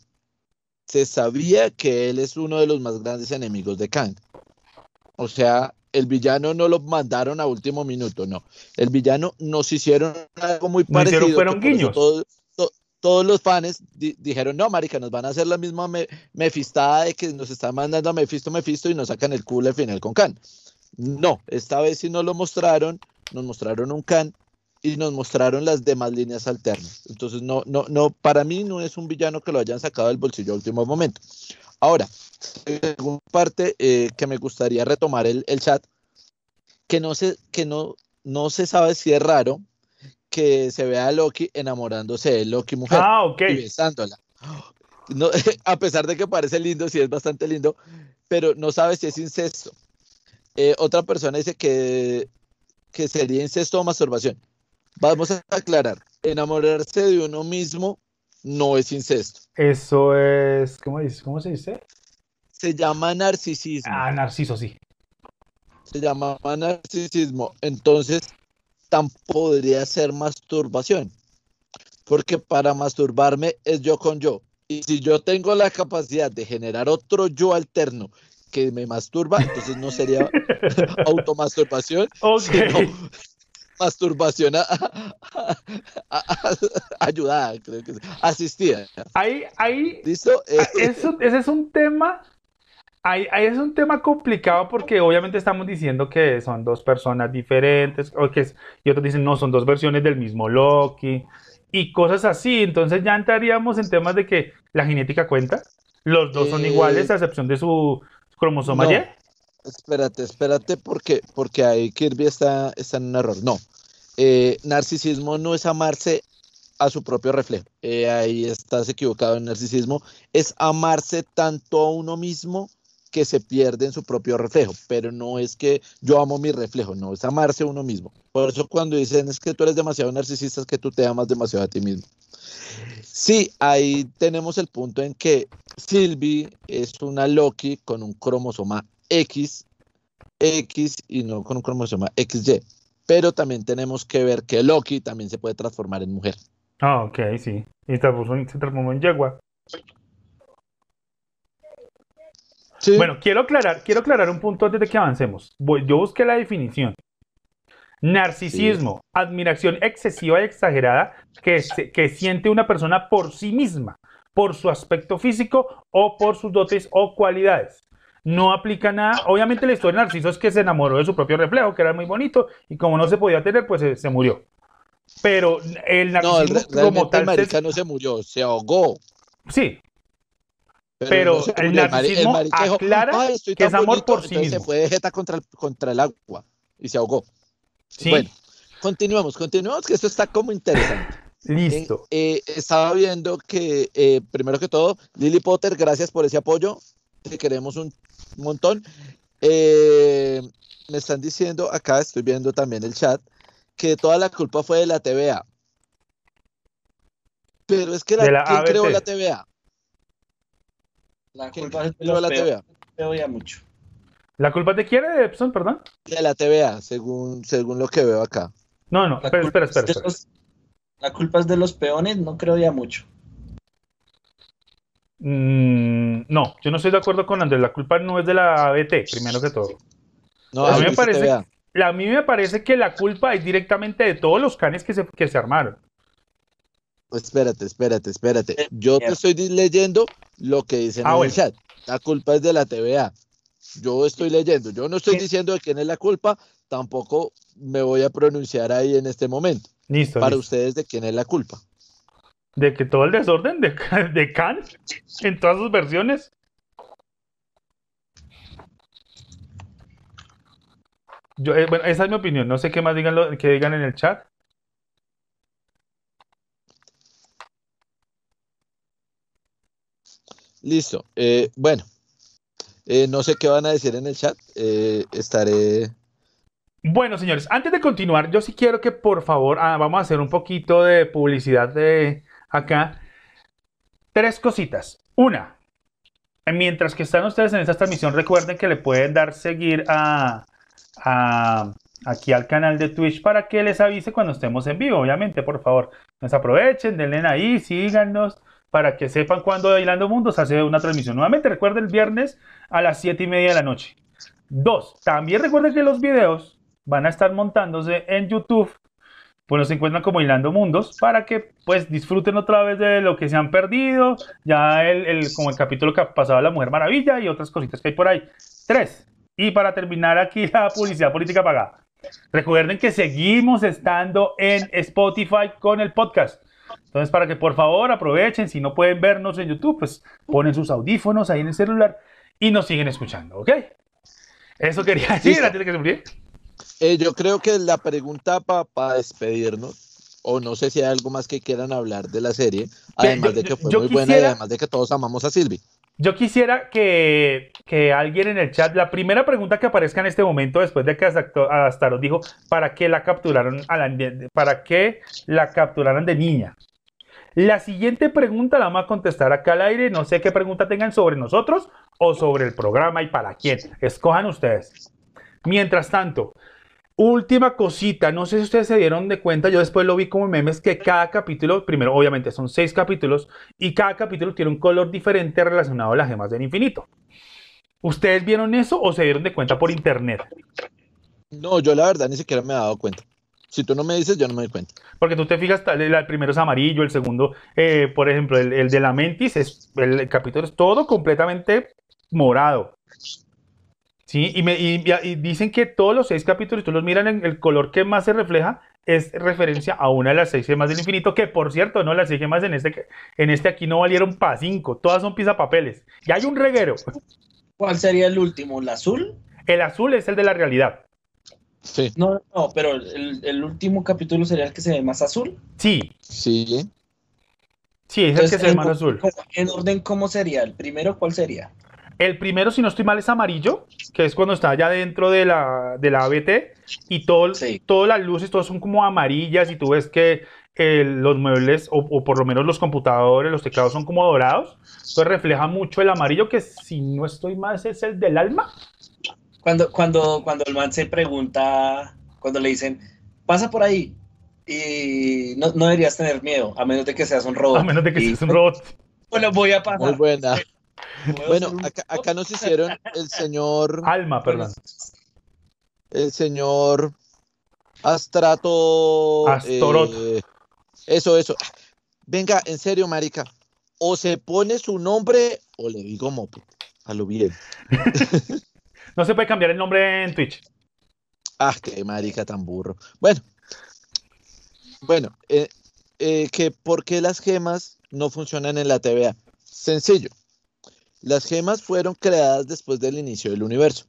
se sabía que él es uno de los más grandes enemigos de Kang. O sea, el villano no lo mandaron a último minuto, no. El villano nos hicieron algo muy parecido.
hicieron- fueron guiños.
todo- todos los fans di- dijeron, no, marica, nos van a hacer la misma me- mefistada de que nos están mandando a Mephisto, Mephisto y nos sacan el culo al final con Khan. No, esta vez sí nos lo mostraron, nos mostraron un Khan y nos mostraron las demás líneas alternas. Entonces, no, no, no, para mí no es un villano que lo hayan sacado del bolsillo a último momento. Ahora, según parte eh, que me gustaría retomar el, el chat, que no se, que no, no se sabe si es raro que se vea a Loki enamorándose de Loki mujer
Ah, ok.
y besándola. No, a pesar de que parece lindo, sí es bastante lindo, pero no sabe si es incesto. Eh, otra persona dice que, que sería incesto o masturbación. Vamos a aclarar, enamorarse de uno mismo no es incesto.
Eso es. ¿Cómo, dice? ¿Cómo se dice?
Se llama narcisismo.
Ah, Narciso, sí.
Se llama narcisismo. Entonces, tan podría ser masturbación. Porque para masturbarme es yo con yo. Y si yo tengo la capacidad de generar otro yo alterno que me masturba, entonces no sería automasturbación, sino masturbación a- a- ayudada, creo que asistida.
Ahí, ahí,
¿Listo?
Ah, eso- ese es un tema, ahí, ahí es un tema complicado porque obviamente estamos diciendo que son dos personas diferentes, o que es- y otros dicen no, son dos versiones del mismo Loki y cosas así. Entonces ya entraríamos en temas de que la genética cuenta, los dos son
Eh,
iguales a excepción de su cromosoma
no.
Y.
Espérate, espérate, porque, porque ahí Kirby está, está en un error. No, eh, narcisismo no es amarse a su propio reflejo. Eh, ahí estás equivocado en narcisismo. Es amarse tanto a uno mismo que se pierde en su propio reflejo. Pero no es que yo amo mi reflejo, no, es amarse uno mismo. Por eso cuando dicen es que tú eres demasiado narcisista, es que tú te amas demasiado a ti mismo. Sí, ahí tenemos el punto en que Sylvie es una Loki con un cromosoma X, X y no con un cromosoma XY. Pero también tenemos que ver que Loki también se puede transformar en mujer.
Ah, ok, sí. Y se transformó en yegua.
Sí.
Bueno, quiero aclarar, quiero aclarar un punto antes de que avancemos. Voy- yo busqué la definición. Narcisismo, admiración excesiva y exagerada que, se- que siente una persona por sí misma, por su aspecto físico o por sus dotes o cualidades. No aplica nada. Obviamente la historia de Narciso es que se enamoró de su propio reflejo, que era muy bonito, y como no se podía tener, pues se, se murió. Pero el
no,
narcisismo
realmente
como tal,
el
se-
marica no se murió, se ahogó.
sí, Pero
no
el narcisismo aclara
"Ay, estoy
que es amor
bonito",
por sí mismo.
Se fue de jeta contra el, contra el agua y se ahogó.
sí,
Bueno, continuemos, continuemos, que esto está como interesante.
listo.
Eh, eh, estaba viendo que, eh, primero que todo, Lily Potter, gracias por ese apoyo. Te queremos un montón. Eh, me están diciendo, acá estoy viendo también el chat, que toda la culpa fue de la TVA. Pero es que la,
la
¿quién creó la TVA?
La
¿Quién
culpa es de los
la. TVA?
Te odia mucho.
¿La culpa te quiere de Epson, perdón?
De la TVA, según, según lo que veo acá.
No, no,
La
espera,
culpa
espera,
es
espera.
de
espera.
los- La culpa es de los peones, no creo ya mucho.
Mm, no, yo no estoy de acuerdo con Andrés. La culpa no es de la ABT, primero que todo.
No,
A mí me parece-. La- a mí me parece que la culpa es directamente de todos los canes que se, que se armaron.
Espérate, espérate, espérate.
Eh,
Yo te estoy leyendo lo que dicen
Ah,
en
bueno.
el chat. La culpa es de la TVA. Yo estoy leyendo. Yo no estoy diciendo de quién es la culpa. Tampoco me voy a pronunciar ahí en este momento.
Listo,
Para
listo.
ustedes de quién es la culpa.
De que todo el desorden de, de Khan en todas sus versiones. Yo, eh, bueno, esa es mi opinión. No sé qué más digan, lo- que digan en el chat.
Listo. Eh, bueno, eh, no sé qué van a decir en el chat. Eh, estaré.
Bueno, señores, antes de continuar, yo sí quiero que por favor, ah, vamos a hacer un poquito de publicidad de acá. Tres cositas. Una, mientras que están ustedes en esta transmisión, recuerden que le pueden dar seguir a, a- aquí al canal de Twitch para que les avise cuando estemos en vivo, obviamente, por favor. Nos aprovechen, denle ahí, síganos, para que sepan cuando Hilando Mundos hace una transmisión. Nuevamente, recuerden el viernes a las 7 y media de la noche. Dos, también recuerden que los videos van a estar montándose en YouTube. Pues nos encuentran como Hilando Mundos para que pues disfruten otra vez de lo que se han perdido. Ya el, el- como el capítulo que ha pasado la Mujer Maravilla y otras cositas que hay por ahí. Tres. Y para terminar aquí la publicidad política pagada. Recuerden que seguimos estando en Spotify con el podcast. Entonces, para que por favor aprovechen, si no pueden vernos en YouTube, pues ponen sus audífonos ahí en el celular y nos siguen escuchando, ¿ok? Eso quería decir antes de que se.
Eh, yo creo que la pregunta para despedirnos, o no sé si hay algo más que quieran hablar de la serie, además
yo-
de que fue muy buena y además de que todos amamos a Silvi.
Yo quisiera que, que alguien en el chat, la primera pregunta que aparezca en este momento, después de que Astaroth dijo, ¿para qué la capturaron a la, para qué la capturaron de niña? La siguiente pregunta la vamos a contestar acá al aire. No sé qué pregunta tengan sobre nosotros o sobre el programa y para quién. Escojan ustedes. Mientras tanto, Última cosita, no sé si ustedes se dieron de cuenta, yo después lo vi como memes, que cada capítulo, primero obviamente son seis capítulos, y cada capítulo tiene un color diferente relacionado a las gemas del infinito. ¿Ustedes vieron eso o se dieron de cuenta por internet?
No, yo la verdad ni siquiera me he dado cuenta. Si tú no me dices, yo no me doy cuenta.
Porque tú te fijas, el primero es amarillo, el segundo, eh, por ejemplo, el, el de la Mentis, es, el, capítulo es todo completamente morado. Sí, y, me, y- y dicen que todos los seis capítulos, tú los miran en el color que más se refleja, es referencia a una de las seis gemas del infinito, que por cierto, no, las seis gemas en este, en este aquí no valieron para cinco, todas son pizapapeles. Y hay un reguero.
¿Cuál sería el último? ¿El azul?
El azul es el de la realidad.
Sí,
No, no, pero el, el último capítulo sería el que se ve más azul.
Sí,
sí.
sí, es el que se ve más azul.
¿cómo- En orden, ¿cómo sería? ¿El primero cuál sería?
El primero, si no estoy mal, es amarillo, que es cuando está ya dentro de la, de la ABT y todo,
Sí.
todas las luces, todas son como amarillas y tú ves que eh, los muebles, o, o por lo menos los computadores, los teclados son como dorados, entonces refleja mucho el amarillo, que si no estoy mal es el del alma.
Cuando, cuando, cuando el man se pregunta, cuando le dicen, pasa por ahí y no, no deberías tener miedo, a menos de que seas un robot.
A menos de que
Y,
seas un robot.
Bueno, voy a
Muy
pasar.
buena.
¿Puedo
Bueno, acá, acá nos hicieron el señor,
Alma, perdón.
el señor Astrato.
Astorot.
eh, eso, eso. Venga, en serio, marica. O se pone su nombre o le digo mope. A lo bien.
No se puede cambiar el nombre en Twitch.
Ah, qué marica tan burro. Bueno, bueno, eh, eh, ¿por qué las gemas no funcionan en la TVA? Sencillo. Las gemas fueron creadas después del inicio del universo.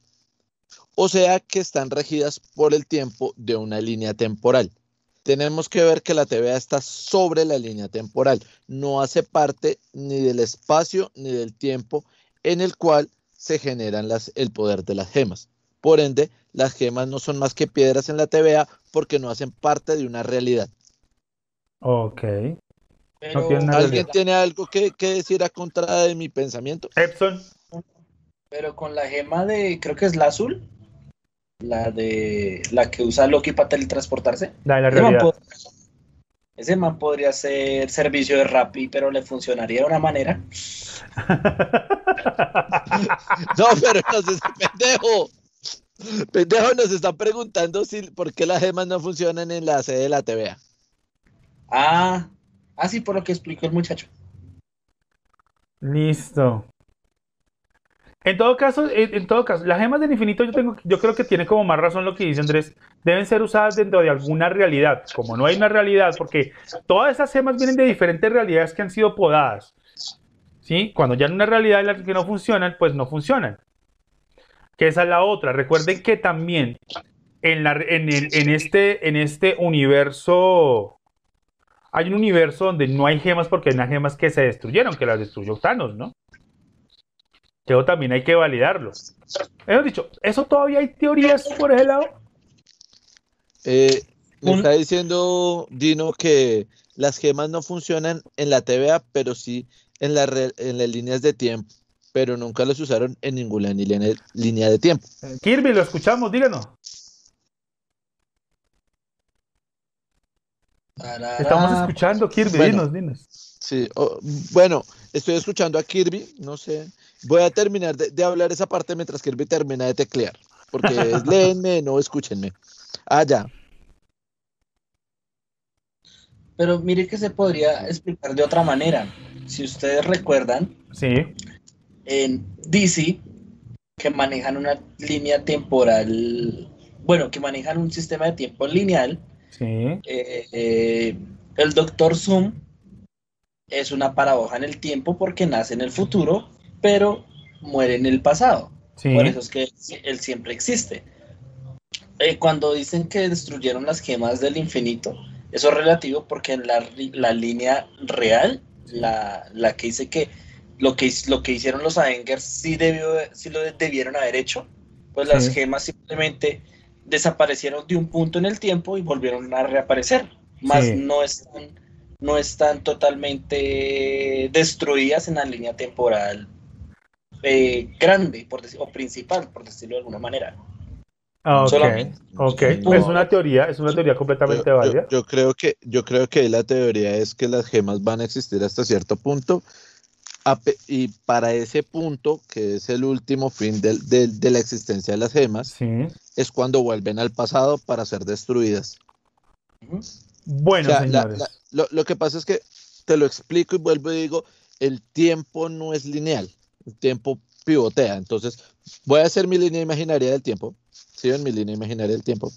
O sea que están regidas por el tiempo de una línea temporal. Tenemos que ver que la TVA está sobre la línea temporal. No hace parte ni del espacio ni del tiempo en el cual se generan las, el poder de las gemas. Por ende, las gemas no son más que piedras en la TVA porque no hacen parte de una realidad.
Ok.
Pero,
No tiene nada
¿Alguien tiene algo que, que decir a contra de mi pensamiento?
Epson.
pero con la gema de, creo que es la azul, la de la que usa Loki para teletransportarse.
La de la realidad.
Ese man podría ser servicio de Rappi, pero le funcionaría de una manera.
No, pero nos está pendejo. Pendejo nos está preguntando si por qué las gemas no funcionan en la sede de la TVA.
Ah, así por lo que explicó el muchacho.
Listo. En todo caso, en, en todo caso, las gemas del infinito yo creo que tiene como más razón lo que dice Andrés. Deben ser usadas dentro de alguna realidad. Como no hay una realidad, porque todas esas gemas vienen de diferentes realidades que han sido podadas. ¿Sí? Cuando ya en una realidad en la que no funcionan, pues no funcionan. Que esa es la otra. Recuerden que también en este, en este universo hay un universo donde no hay gemas porque hay unas gemas que se destruyeron, que las destruyó Thanos, ¿no? Eso también hay que validarlo. Hemos dicho, ¿eso todavía hay teorías por ese lado?
Eh, me está diciendo Dino que las gemas no funcionan en la TVA, pero sí en, la re- en las líneas de tiempo, pero nunca las usaron en ninguna ni- línea línea de tiempo.
Eh, Kirby, lo escuchamos, díganos. Estamos escuchando, Kirby,
Bueno.
dinos, dinos.
Sí, oh, bueno, estoy escuchando a Kirby, no sé. Voy a terminar de, de hablar esa parte mientras Kirby termina de teclear, porque es léenme, no escúchenme. Ah, ya.
Pero mire que se podría explicar de otra manera. Si ustedes recuerdan,
Sí,
en DC, que manejan una línea temporal, bueno, que manejan un sistema de tiempo lineal,
sí,
eh, eh, el Doctor Zoom es una paradoja en el tiempo porque nace en el futuro, pero muere en el pasado.
sí.
Por eso es que él siempre existe. Eh, cuando dicen que destruyeron las gemas del infinito, eso es relativo porque en la, la línea real, la, la que dice que lo que, lo que hicieron los Avengers sí, debió, sí lo debieron haber hecho, pues las
Sí.
gemas simplemente desaparecieron de un punto en el tiempo y volvieron a reaparecer. Más no están, no están totalmente destruidas en la línea temporal eh, grande por o principal, por decirlo de alguna manera.
Ah, Ok,
Solamente.
ok.
No.
Es una teoría, es una teoría completamente
Yo,
válida.
yo- yo creo que, yo creo que la teoría es que las gemas van a existir hasta cierto punto. Y para ese punto, que es el último fin del- del- de la existencia de las gemas,
Sí.
es cuando vuelven al pasado para ser destruidas.
Bueno,
O sea, la-
señores.
la- lo, lo que pasa es que te lo explico y vuelvo y digo, el tiempo no es lineal, el tiempo pivotea. Entonces, voy a hacer mi línea imaginaria del tiempo. ¿Sí ven mi línea imaginaria del tiempo?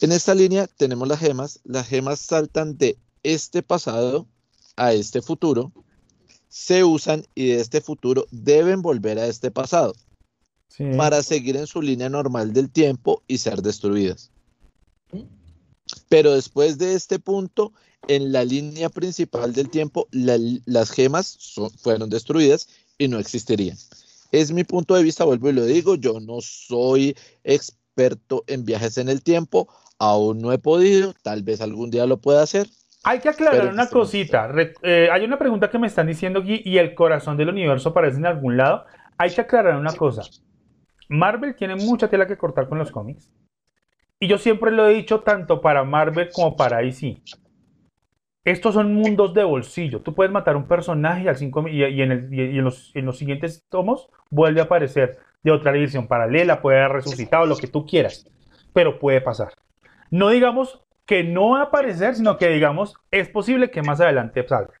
En esta línea tenemos las gemas. Las gemas saltan de este pasado a este futuro, se usan y de este futuro deben volver a este pasado
Sí.
para seguir en su línea normal del tiempo y ser destruidas. Pero después de este punto, en la línea principal del tiempo, la- las gemas son- fueron destruidas y no existirían. Es mi punto de vista, vuelvo y lo digo, yo no soy experto en viajes en el tiempo, aún no he podido, tal vez algún día lo pueda hacer.
Hay que aclarar una
momento-
cosita. Eh, hay una pregunta que me están diciendo aquí y el corazón del universo aparece en algún lado. Hay que aclarar una cosa. Marvel tiene mucha tela que cortar con los cómics. Y yo siempre lo he dicho tanto para Marvel como para DC. Estos son mundos de bolsillo. Tú puedes matar un personaje y, al cinco y- y en, el- y- y en los, en los siguientes tomos vuelve a aparecer de otra dimensión paralela, puede haber resucitado, lo que tú quieras. Pero puede pasar. No digamos que no va a aparecer, sino que digamos es posible que más adelante salga.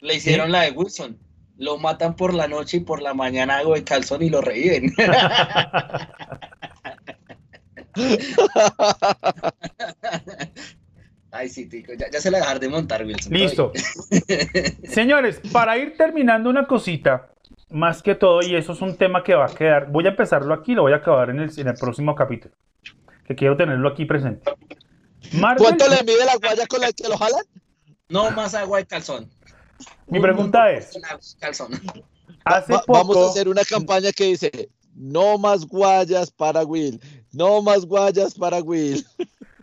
Le hicieron la de Wilson. Lo matan por la noche y por la mañana hago de calzón y lo reviven. Ay, sí, tico. Ya, ya se la dejar de montar, Wilson.
Listo. Señores, para ir terminando una cosita, más que todo, y eso es un tema que va a quedar, voy a empezarlo aquí, lo voy a acabar en el, en el próximo capítulo, que quiero tenerlo aquí presente. Marvel,
¿Cuánto le mide la guaya con la que lo jalan?
No más agua de calzón.
Mi pregunta es-
Con agua de Calzón.
hace
Va-
poco,
Vamos a hacer una campaña que dice, no más guayas para Will, no más guayas para Will.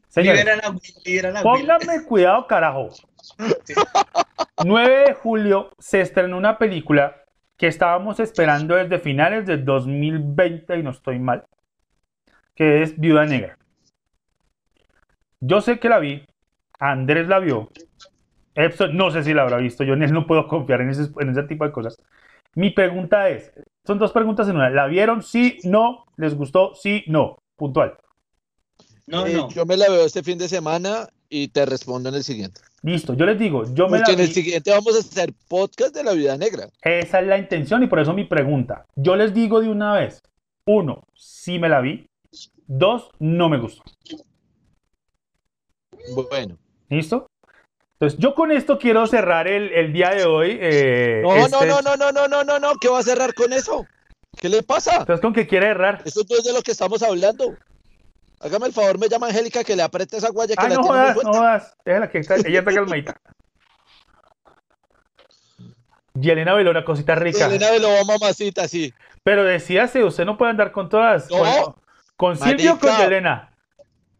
Señores,
a Will,
pónganme cuidado, carajo.
Sí.
9 de julio se estrenó una película que estábamos esperando desde finales del 2020, y no estoy mal, que es Viuda Negra. Yo sé que la vi, Andrés la vio, Epson no sé si la habrá visto, yo en él no puedo confiar en ese, en ese tipo de cosas. Mi pregunta es, son dos preguntas en una, ¿la vieron? Sí, no, les gustó, sí, no, puntual.
No,
eh,
no.
Yo me la veo este fin de semana y te respondo en el siguiente.
Listo, yo les digo, yo me Porque la
vi... en el siguiente vamos a hacer podcast de la vida negra.
Esa es la intención y por eso mi pregunta. Yo les digo de una vez, uno, sí me la vi, dos, no me gustó.
Bueno.
¿Listo? Entonces, yo con esto quiero cerrar el, día de hoy. Eh,
no,
este...
no, no, no, no, no, no, no, ¿qué va a cerrar con eso? ¿Qué le pasa?
Entonces, con que quiere errar.
Eso no es de lo que estamos hablando. Hágame el favor, me llama Angélica que le apriete esa guaya que
Ah,
la
no
tiene muy
jodas, no
fuerte.
jodas. Déjala que está- ella está calmadita. Yelena veló una cosita rica.
Elena de Lobo, mamacita, sí.
Pero decíase, usted no puede andar con todas.
No.
Con, con Silvio o con. Yelena.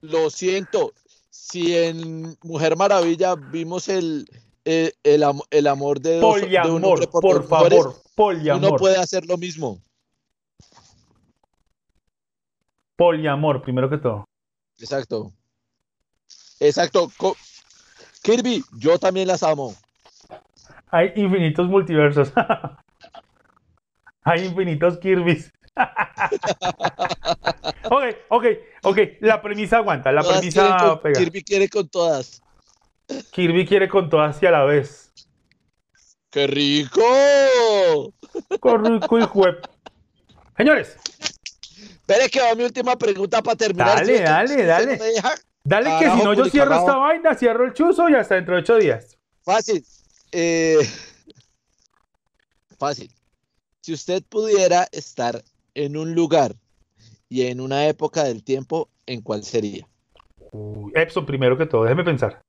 Lo siento. Si en Mujer Maravilla vimos el, el, el am- el amor de, dos- de un
Poliamor,
hombre
por,
mujeres,
favor. Poliamor.
uno puede hacer lo mismo.
Poliamor, primero que todo.
Exacto. Exacto. Co- Kirby, yo también las amo.
Hay infinitos multiversos. Hay infinitos Kirby's. ok, ok, ok. La premisa aguanta. La
Todas
premisa
con-
pega.
Kirby quiere con todas.
Kirby quiere con todas y a la vez.
¡Qué rico!
Con rico y juep.
Espere que va mi última pregunta para terminar.
Dale,
¿sí?
dale,
¿Usted
dale.
no me deja?
dale que si no yo cierro
culicagao.
esta vaina, cierro el chuzo y hasta dentro de ocho días.
Fácil. Eh, fácil. Si usted pudiera estar en un lugar y en una época del tiempo, ¿en cuál sería?
Uy, Epson, primero que todo, déjeme pensar.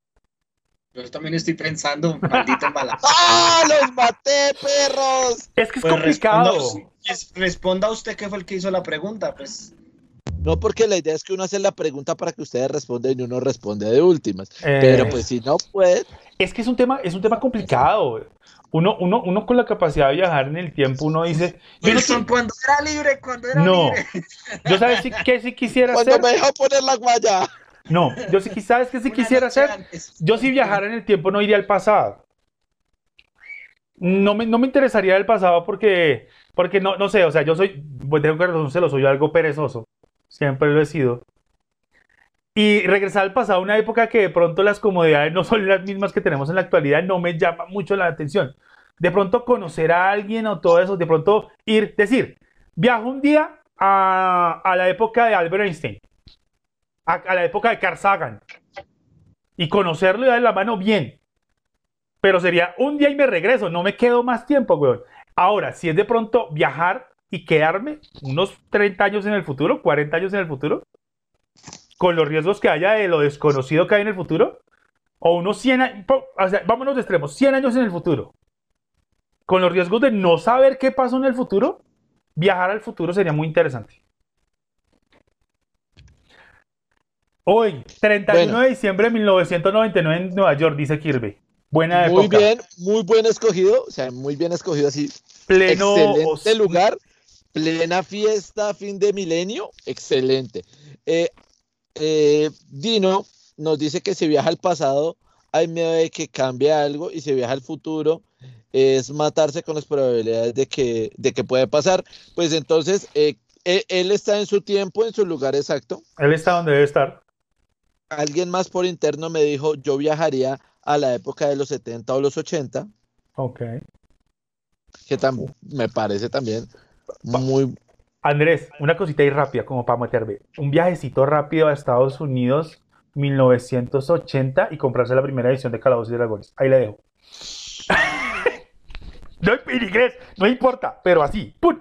Yo también estoy pensando, maldito embalazo.
¡Ah! ¡Los maté, perros!
Es que es
Pues
complicado.
Responda usted que fue el que hizo la pregunta, pues.
No porque la idea es que uno hace la pregunta para que ustedes respondan y uno responde de últimas.
Eh,
Pero pues si no puede,
Es que es un tema, es un tema complicado. Uno, uno, uno con la capacidad de viajar en el tiempo, uno dice, yo no,
Wilson, cuando era libre, cuando era
No.
libre.
yo sabes si, qué si quisiera
cuando
hacer.
me deja poner la guaya.
No, yo sí, qui- sabes qué sí
Una
quisiera hacer.
antes.
Yo si viajara en el tiempo no iría al pasado. No me, no me interesaría el pasado porque, porque no, no sé, o sea, yo soy, pues tengo que reconocerlo, soy algo perezoso. Siempre lo he sido. Y regresar al pasado una época que de pronto las comodidades no son las mismas que tenemos en la actualidad no me llama mucho la atención. De pronto conocer a alguien o todo eso, de pronto ir, decir, viajo un día a, la época de Albert Einstein, a, a la época de Carl Sagan, y conocerlo y darle la mano bien. Pero sería un día y me regreso, no me quedo más tiempo, weón. Ahora, si es de pronto viajar y quedarme unos 30 años en el futuro, 40 años en el futuro, con los riesgos que haya de lo desconocido que hay en el futuro, o unos 100 años, o sea, vámonos de extremos, 100 años en el futuro, con los riesgos de no saber qué pasó en el futuro, viajar al futuro sería muy interesante. Hoy, 31
Bueno.
de diciembre de 1999 en Nueva York, dice Kirby. Buena
Muy
época.
bien, muy buen escogido, o sea, muy bien escogido así.
Pleno
excelente
os-
lugar, plena fiesta, fin de milenio, excelente. Eh, eh, Dino nos dice que si viaja al pasado hay miedo de que cambie algo y si viaja al futuro es matarse con las probabilidades de que, de que puede pasar. Pues entonces, eh, él, él está en su tiempo, en su lugar exacto.
Él está donde debe estar.
Alguien más por interno me dijo, yo viajaría a la época de los 70 o los 80.
Ok.
que me parece también muy
Andrés, una cosita ahí rápida, como para meterme. Un viajecito rápido a Estados Unidos, 1980, y comprarse la primera edición de Calabozos y Dragones. Ahí le dejo. no en inglés, no importa, pero así. ¡Pum!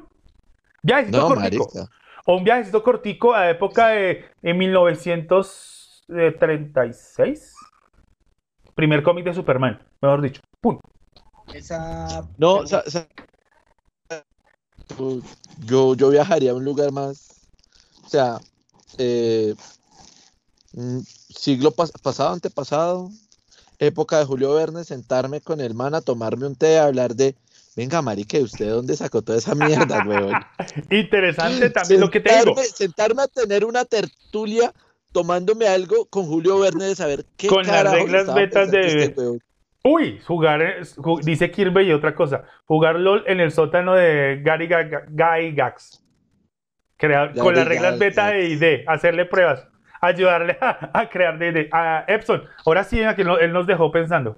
Viajecito
no
cortico.
marica
O un viajecito cortico a la época de en 1936. Primer cómic de Superman, mejor dicho. ¡Pum!
Esa
no sa- sa- tú- yo yo viajaría a un lugar más o sea eh, mm, siglo pas- pasado antepasado época de Julio Verne sentarme con el man a tomarme un té a hablar de venga marica ¿y ¿usted de dónde sacó toda esa mierda weón?
Interesante también lo que te digo.
sentarme a tener una tertulia tomándome algo con Julio Verne de saber qué
Con las reglas betas de-
este.
Uy, jugar, ju- dice Kirby y otra cosa, jugar LOL en el sótano de Gary Ga- Guy Gax. Crear, con las reglas
Gax.
beta de ID, hacerle pruebas, ayudarle a, a crear DD. A Epson, ahora sí, aquí él nos dejó pensando.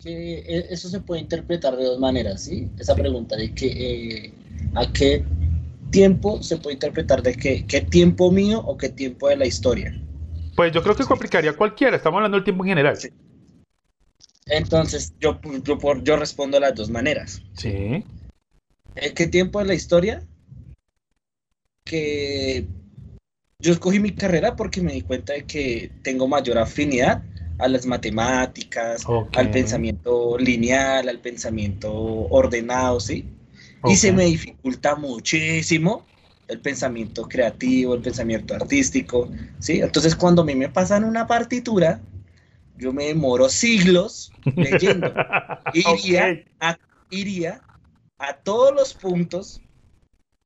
que eh, eso se puede interpretar de dos maneras, ¿sí? Esa pregunta de que eh, a qué tiempo se puede interpretar de qué, qué tiempo mío o qué tiempo de la historia.
Pues yo creo que complicaría cualquiera, estamos hablando del tiempo en general.
Sí. Entonces, yo, yo, por- yo respondo de las dos maneras.
Sí.
¿En qué tiempo de la historia? Que yo escogí mi carrera porque me di cuenta de que tengo mayor afinidad a las matemáticas, al pensamiento lineal, al pensamiento ordenado, ¿sí? Y se me dificulta muchísimo el pensamiento creativo, el pensamiento artístico, ¿sí? Entonces cuando a mí me pasan una partitura, yo me demoro siglos leyendo. Iría, a, iría a todos los puntos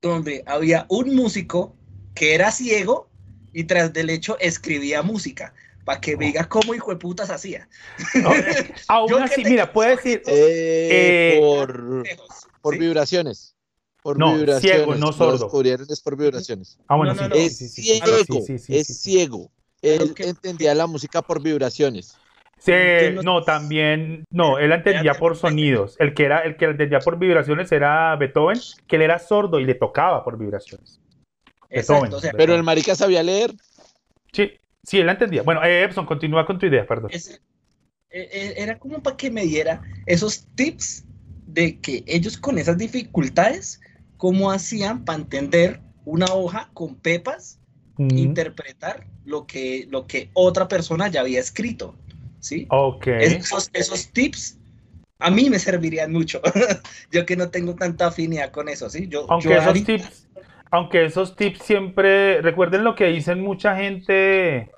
donde había un músico que era ciego y tras del hecho escribía música para que me diga cómo hijo de putas hacía.
No, Aún así, mira, puede decir,
Eh,
Eh,
por, por
¿sí?
vibraciones. Por
No,
vibraciones.
ciego, no sordo.
descubrieron es por vibraciones.
ah, bueno,
No, no,
sí,
Es
sí, sí, sí,
ciego.
sí, sí, sí,
es
sí.
ciego. Él
que-
entendía la música por vibraciones.
Sí,
no-
también, no, él entendía por sonidos. El que era, el que la entendía por vibraciones era Beethoven, que él era sordo y le tocaba por vibraciones.
Exacto,
Beethoven.
o sea,
Pero el marica sabía leer.
Sí, sí, él la entendía. Bueno, eh, Epson, continúa con tu idea, perdón.
e- e- era como para que me diera esos tips de que ellos con esas dificultades, cómo hacían para entender una hoja con pepas interpretar lo que, lo que otra persona ya había escrito, ¿sí?
ok.
Esos, esos tips a mí me servirían mucho. yo que no tengo tanta afinidad con eso, ¿sí? Yo,
Aunque
yo
esos
ahorita-
tips, Aunque esos tips siempre, recuerden lo que dicen mucha gente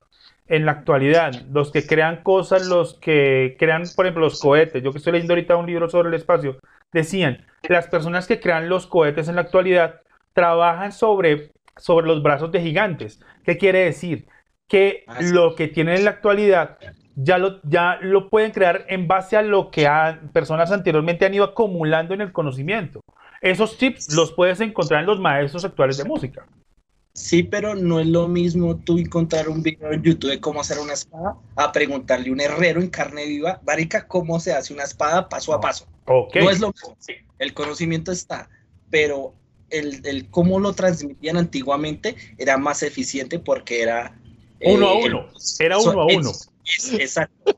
en la actualidad, los que crean cosas, los que crean, por ejemplo, los cohetes. Yo que estoy leyendo ahorita un libro sobre el espacio, decían, las personas que crean los cohetes en la actualidad trabajan sobre, sobre los brazos de gigantes. ¿Qué quiere decir? Que lo que tienen en la actualidad ya lo, ya lo pueden crear en base a lo que han- personas anteriormente han ido acumulando en el conocimiento. Esos tips los puedes encontrar en los maestros actuales de música.
Sí, pero no es lo mismo tú encontrar un video en YouTube de cómo hacer una espada a preguntarle a un herrero en carne viva, Marica, cómo se hace una espada paso a paso.
Ok.
No es lo mismo. sí, el conocimiento está, pero el, el cómo lo transmitían antiguamente era más eficiente porque era...
Uno a
el-
uno. Era uno a uno.
es- exacto.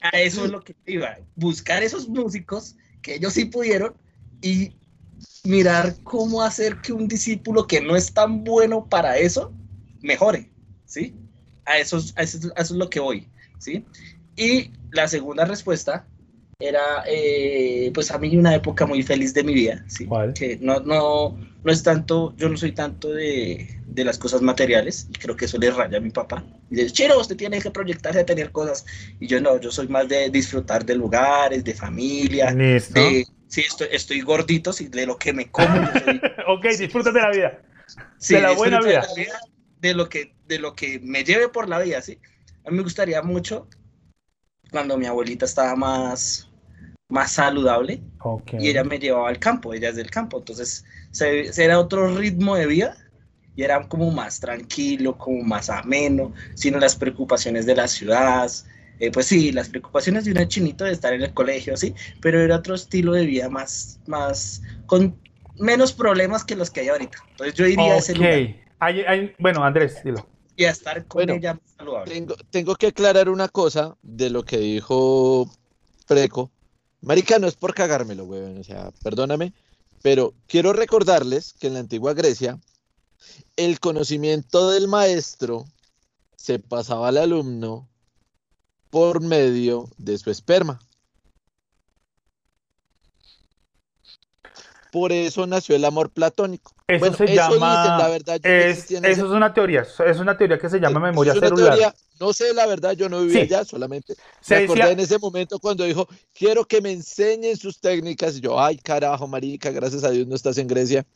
A eso es lo que iba. Buscar esos músicos que ellos sí pudieron y mirar cómo hacer que un discípulo que no es tan bueno para eso mejore, ¿sí? A eso, es- a eso, es- a eso es lo que voy, ¿sí? Y la segunda respuesta era, eh, pues a mí una época muy feliz de mi vida, ¿sí?
¿Cuál?
Que no, no, no es tanto, yo no soy tanto de, de las cosas materiales, y creo que eso le raya a mi papá. Y dice, Chiro, usted tiene que proyectarse a tener cosas. Y yo no, yo soy más de disfrutar de lugares, de familia,
Listo.
de, sí, estoy, estoy gordito, sí, de lo que me como. soy-
Ok, disfruta de la vida.
sí,
De la buena vida.
De lo, que, de lo que me lleve por la vida, ¿sí? A mí me gustaría mucho cuando mi abuelita estaba más, más saludable
Ok.
y ella me llevaba al campo, ella es del campo, entonces se, se era otro ritmo de vida y era como más tranquilo, como más ameno, sin las preocupaciones de la ciudad. Eh, pues sí, las preocupaciones de un chinito de estar en el colegio, sí, pero era otro estilo de vida más, más, con menos problemas que los que hay ahorita. Entonces yo iría a ese lugar
Ok. Hay- hay- bueno, Andrés, dilo.
y a estar con
Bueno,
ella más saludable.
Tengo, tengo que aclarar una cosa de lo que dijo Preco. Marica, no es por cagármelo, weón. O sea, perdóname. Pero quiero recordarles que en la antigua Grecia, el conocimiento del maestro se pasaba al alumno por medio de su esperma. Por eso nació el amor platónico.
Eso
Bueno,
se
eso
llama.
dicen, la verdad,
es, eso es una teoría. Es una teoría que se llama
Eh,
memoria
es una
celular.
teoría, no sé la verdad, yo no viví
Sí.
allá, solamente
Se
me acordé en ese momento cuando dijo, quiero que me enseñen sus técnicas. Y yo, ay, carajo, marica, gracias a Dios no estás en Grecia.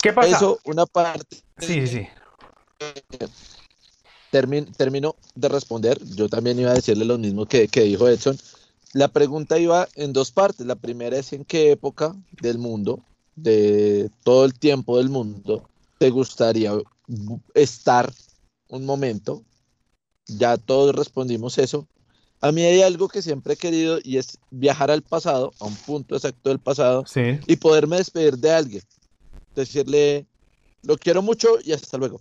¿Qué pasa?
Eso, una parte,
Sí, sí, sí.
Termin- termino de responder. Yo también iba a decirle lo mismo que, que dijo Edson. La pregunta iba en dos partes. La primera es en qué época del mundo, de todo el tiempo del mundo, te gustaría estar un momento. Ya todos respondimos eso. A mí hay algo que siempre he querido y es viajar al pasado, a un punto exacto del pasado,
Sí.
y poderme despedir de alguien. Decirle, lo quiero mucho y hasta luego.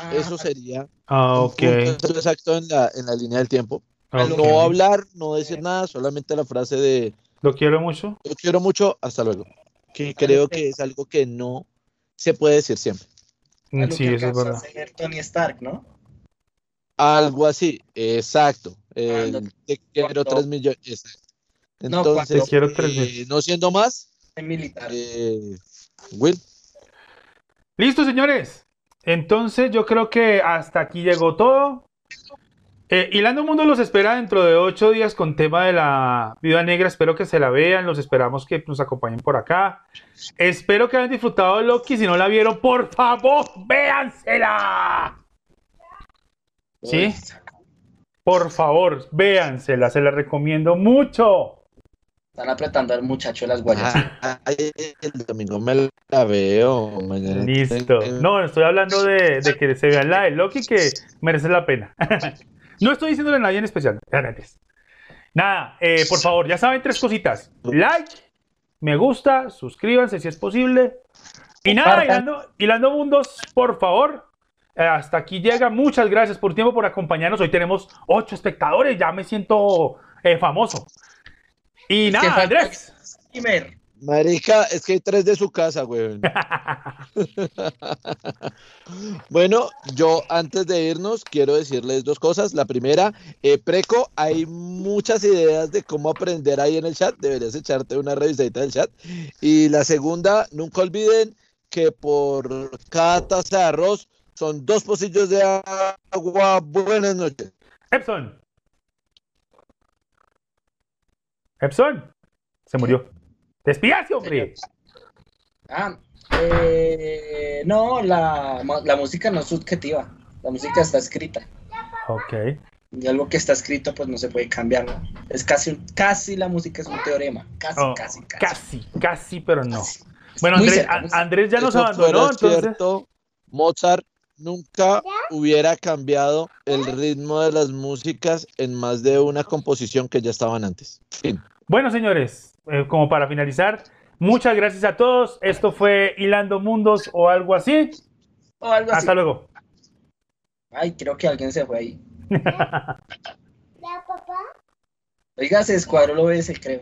Ah,
Eso sería
Ah,
un
ok.
punto exacto en la, en la línea del tiempo.
ok.
No hablar, no decir nada, solamente la frase de
Lo quiero mucho.
lo quiero mucho, hasta luego. Que creo que es algo que no se puede decir siempre.
lo
Sí,
que
eso es verdad.
Tony Stark, ¿no?
Algo así, exacto. El
Cuando-
te quiero
cuando-
tres millones. exacto.
No,
Entonces,
cuando-
Te quiero tres
eh,
mil.
no siendo más,
militar.
eh, Will,
Listo, señores. Entonces yo creo que hasta aquí llegó todo. Eh, Hilando Mundo los espera dentro de ocho días con tema de la Viuda Negra. Espero que se la vean. Los esperamos que nos acompañen por acá. Espero que hayan disfrutado de Loki. Si no la vieron, por favor, véansela. ¿Sí? Por favor, véansela. Se la recomiendo mucho.
Están apretando al muchacho de las guayas.
Ah, ay, el domingo me la veo. mañana
Listo.
tengo-
No, estoy hablando de, de que se vean la de Loki que merece la pena. no estoy diciéndole a nadie en especial. Gracias. Nada, eh, por favor, ya saben tres cositas. Like, me gusta, suscríbanse si es posible. Y nada, hilando, hilando mundos, por favor. Eh, hasta aquí llega. Muchas gracias por tiempo, por acompañarnos. Hoy tenemos ocho espectadores. Ya me siento eh, famoso. Y
Es
nada, Andrés.
Marica, es que hay tres de su casa, güey. Bueno, yo antes de irnos quiero decirles dos cosas. La primera, eh, Preco, hay muchas ideas de cómo aprender ahí en el chat. Deberías echarte una revisadita del chat. Y la segunda, nunca olviden que por cada taza de arroz son dos pocillos de agua. Buenas noches.
Epson. Epson. Se murió. Despídase, hombre.
Ah, eh, no, la, la música no es subjetiva. La música está escrita.
Ok.
Y algo que está escrito, pues no se puede cambiar. ¿no? Es casi, un- casi la música es un teorema. Casi,
Oh,
casi, casi.
Casi, casi, pero no.
Casi.
Bueno, Andrés,
cerca.
Andrés ya nos abandonó,
fuera
entonces.
cierto, Mozart nunca hubiera cambiado el ritmo de las músicas en más de una composición que ya estaban antes. Fin.
Bueno, señores, eh, como para finalizar, muchas gracias a todos. Esto fue Hilando Mundos o algo así.
O algo así.
Hasta luego.
Ay, creo que alguien se fue ahí.
¿Ya, papá?
Oiga, se descuadró lo ese, creo.